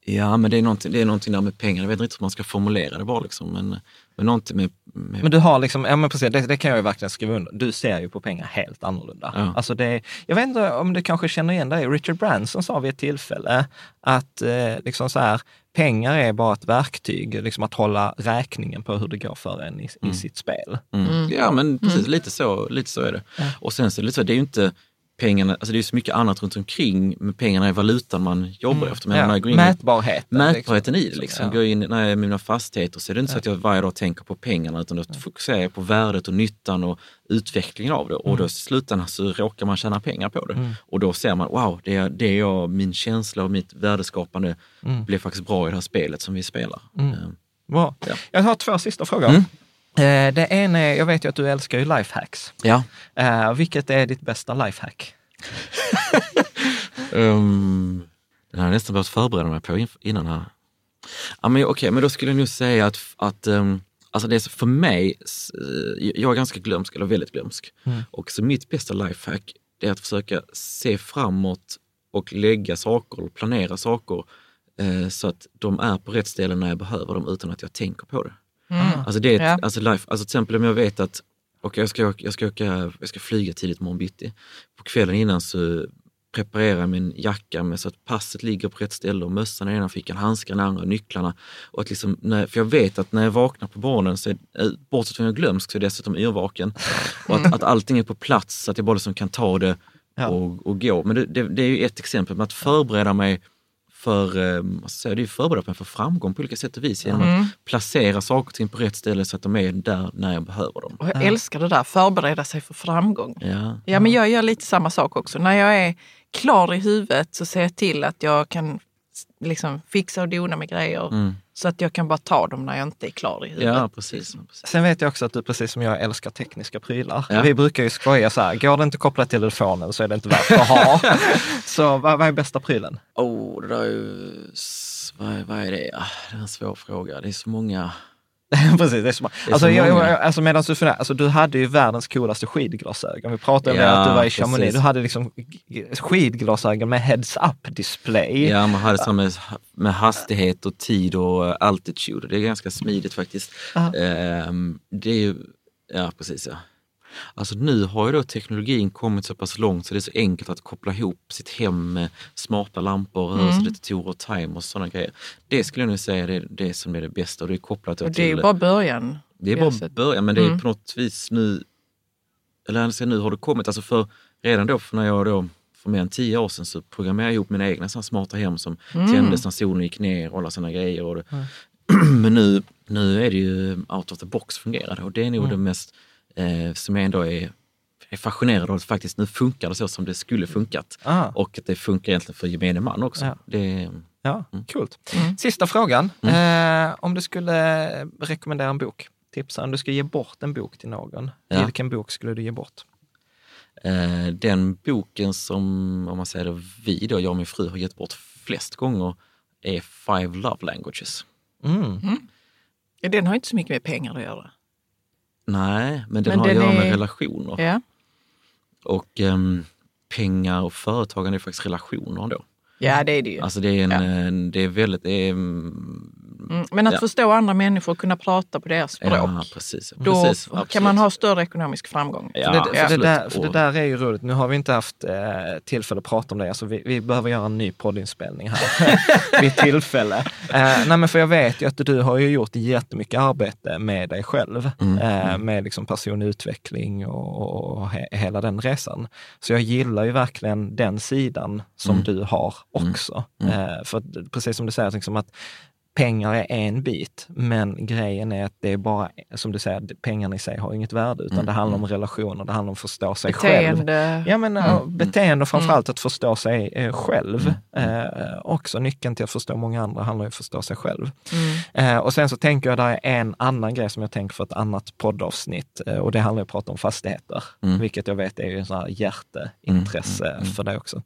Ja men det är, någonting, det är någonting där med pengar, jag vet inte hur man ska formulera det bara liksom. Men, men någonting med, med Men du har liksom, ja men precis, det, det kan jag ju verkligen skriva under. Du ser ju på pengar helt annorlunda. Ja. Alltså det, jag vet inte om du kanske känner igen dig. Richard Branson sa vid ett tillfälle att eh, liksom så här, pengar är bara ett verktyg, liksom att hålla räkningen på hur det går för en i, i sitt spel. Mm. Ja men precis, lite, så, lite så är det. Och sen så är det lite så, det är ju inte pengarna, alltså det är så mycket annat runt omkring, men pengarna är valutan man jobbar efter. Men när Ja, jag går in mätbarheten. Mätbarheten i det. liksom. Liksom. Ja. Går in, när jag är i mina fastigheter så är det inte så att jag varje dag tänker på pengarna utan då fokuserar jag på värdet och nyttan och utvecklingen av det. Och Mm. då i slutändan så råkar man tjäna pengar på det. Och då ser man, wow, det är, det är jag, min känsla och mitt värdeskapande Mm. blev faktiskt bra i det här spelet som vi spelar. Eh, Bra. Ja. Jag har två sista frågor. Mm. Eh, det ena är, jag vet ju att du älskar ju lifehacks. Ja. Eh, vilket är ditt bästa lifehack? Um, den har jag nästan behövt förbereda mig på innan här. Ja, men okej, men då skulle jag nog säga att, att um, alltså det är så för mig, eh, jag är ganska glömsk, eller väldigt glömsk. Och så mitt bästa lifehack är att försöka se framåt och lägga saker planera saker eh, så att de är på rätt ställe när jag behöver dem utan att jag tänker på det. Alltså det är ett, Ja. alltså life, alltså till exempel om jag vet att okay, jag, ska, åka- jag, ska åka, jag ska flyga tidigt imorgon bitti. På kvällen innan så preparerar jag min jacka med så att passet ligger på rätt ställe och mössan i ena fickan, handskar i den andra, nycklarna. Och att liksom, när, för jag vet att när jag vaknar på morgonen, så är, eh, bortsett från att jag är glömsk, så är jag dessutom yrvaken. Och att, att allting är på plats så att jag bara liksom kan ta det Ja. och, och gå. Men det, det, det är ju ett exempel med att förbereda mig för, eh, vad säga, det är ju förbereda för framgång på olika sätt och vis genom att placera saker och ting på rätt ställe så att de är där när jag behöver dem. och jag älskar det där, förbereda sig för framgång. Ja. Ja, men jag gör lite samma sak också. När jag är klar i huvudet så ser jag till att jag kan liksom fixa och dona med grejer så att jag kan bara ta dem när jag inte är klar i huvudet. Ja, precis. precis. Sen vet jag också att du precis som jag älskar tekniska prylar. Ja. Vi brukar ju skoja så här, går det inte kopplat till telefonen så är det inte värt att ha. så vad, vad är bästa prylen? Oh, det där är ju... Vad är, vad är det? Ah, det är en svår fråga. Det är så många. Precis, det är så, alltså, så jag, jag, alltså medan du funderar, alltså du hade ju världens coolaste skidglasögon. Vi pratade om Ja, det, att du var i Chamonix. precis. Du hade liksom skidglasögon med heads-up display. Ja, man hade så med, med hastighet och tid och altitude. Det är ganska smidigt faktiskt. Ja. Ehm, det är ju, ja precis ja. Alltså nu har ju då teknologin kommit så pass långt så det är så enkelt att koppla ihop sitt hem med smarta lampor, rörelsedetektorer och timers och sådana grejer. Det skulle jag nog säga är det som är det bästa och det är kopplat Och det till... bara början. Det är bara sett. början, men det är Mm. på något vis nu, eller säga, nu har det kommit, alltså för redan då för när jag då för mer än tio år sedan så programmerade jag ihop mina egna såna smarta hem som Mm. tändes när solen gick ner och alla sådana grejer. Och det, men nu, nu är det ju out of the box fungerar det och det är nog det mest eh, som jag ändå är, är fascinerad av, att faktiskt nu funkar det så som det skulle funkat. Ah. Och att det funkar egentligen för gemene man också. Ja. Det, Ja, Mm. coolt. Sista frågan. Eh, om du skulle rekommendera en bok, tipsa, om du ska ge bort en bok till någon, Ja. vilken bok skulle du ge bort? Eh, den boken som, om man säger det, vi då, jag och min fru har gett bort flest gånger är Five Love Languages. Mm. Ja, Den har inte så mycket med pengar att göra. Nej, men den Men har den att göra med är- relationer. Ja, Och ehm, pengar och företagande är faktiskt relationer då. ja det är det ju. Alltså det är, en, Ja. en, det är väldigt, det är, mm, Mm. Men att Ja. förstå andra människor och kunna prata på deras språk. ja precis. Då precis kan absolut. man ha större ekonomisk framgång. Ja, för det, för, det där, för det där är ju roligt. Nu har vi inte haft eh, tillfälle att prata om det, så vi, vi behöver göra en ny poddinspelning här vid tillfälle. Eh, nej, men för jag vet ju att du har ju gjort jättemycket arbete med dig själv, Mm. eh, med liksom personlig utveckling och, och he, hela den resan. Så jag gillar ju verkligen den sidan som Mm. du har också. Mm. Eh, för precis som du säger, liksom att pengar är en bit, men grejen är att det är bara, som du säger, pengarna i sig har inget värde, utan Mm, det handlar om relationer, det handlar om att förstå sig själv. Beteende. Ja, men mm. beteende och framförallt att förstå sig eh, själv. Mm. Eh, också nyckeln till att förstå många andra handlar om att förstå sig själv. Mm. Eh, och sen så tänker jag, där är en annan grej som jag tänker för ett annat poddavsnitt eh, och det handlar ju om att prata om fastigheter, Mm. vilket jag vet är ju en sån här hjärteintresse Mm, mm, mm. för dig också.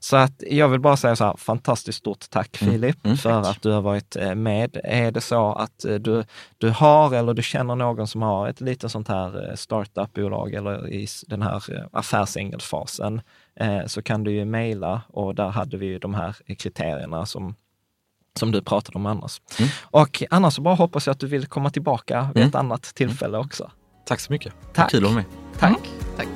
Så att jag vill bara säga så här, fantastiskt stort tack Mm, Filip mm, för att du har varit eh, med. Är det så att eh, du, du har eller du känner någon som har ett litet sånt här eh, startupbolag eller i den här eh, affärsängelfasen eh, så kan du ju mejla och där hade vi ju de här kriterierna som som du pratade om annars. Mm. Och annars så bara hoppas jag att du vill komma tillbaka vid Mm. ett annat tillfälle också. Tack så mycket. Tack. Kul att vara med. Tack! Tack.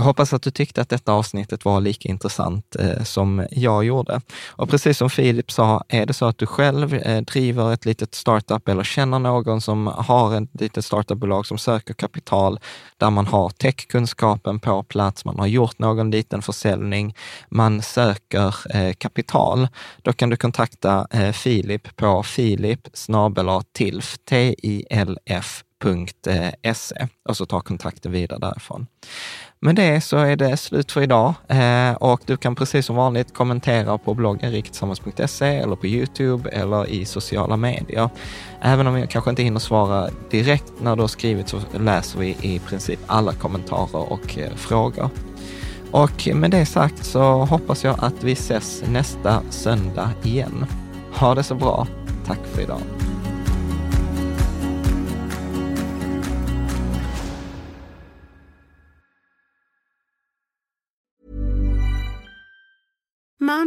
Jag hoppas att du tyckte att detta avsnittet var lika intressant eh, som jag gjorde. Och precis som Filip sa, är det så att du själv eh, driver ett litet startup eller känner någon som har ett litet startupbolag som söker kapital, där man har techkunskapen på plats, man har gjort någon liten försäljning, man söker eh, kapital, då kan du kontakta eh, Filip på filip tilf, T-I-L-F .se och så ta kontakten vidare därifrån. Med det så är det slut för idag eh, och du kan precis som vanligt kommentera på bloggen rikttillsammans.se eller på Youtube eller i sociala medier. Även om jag kanske inte hinner svara direkt när du har skrivit så läser vi i princip alla kommentarer och eh, frågor. Och med det sagt så hoppas jag att vi ses nästa söndag igen. Ha det så bra. Tack för idag.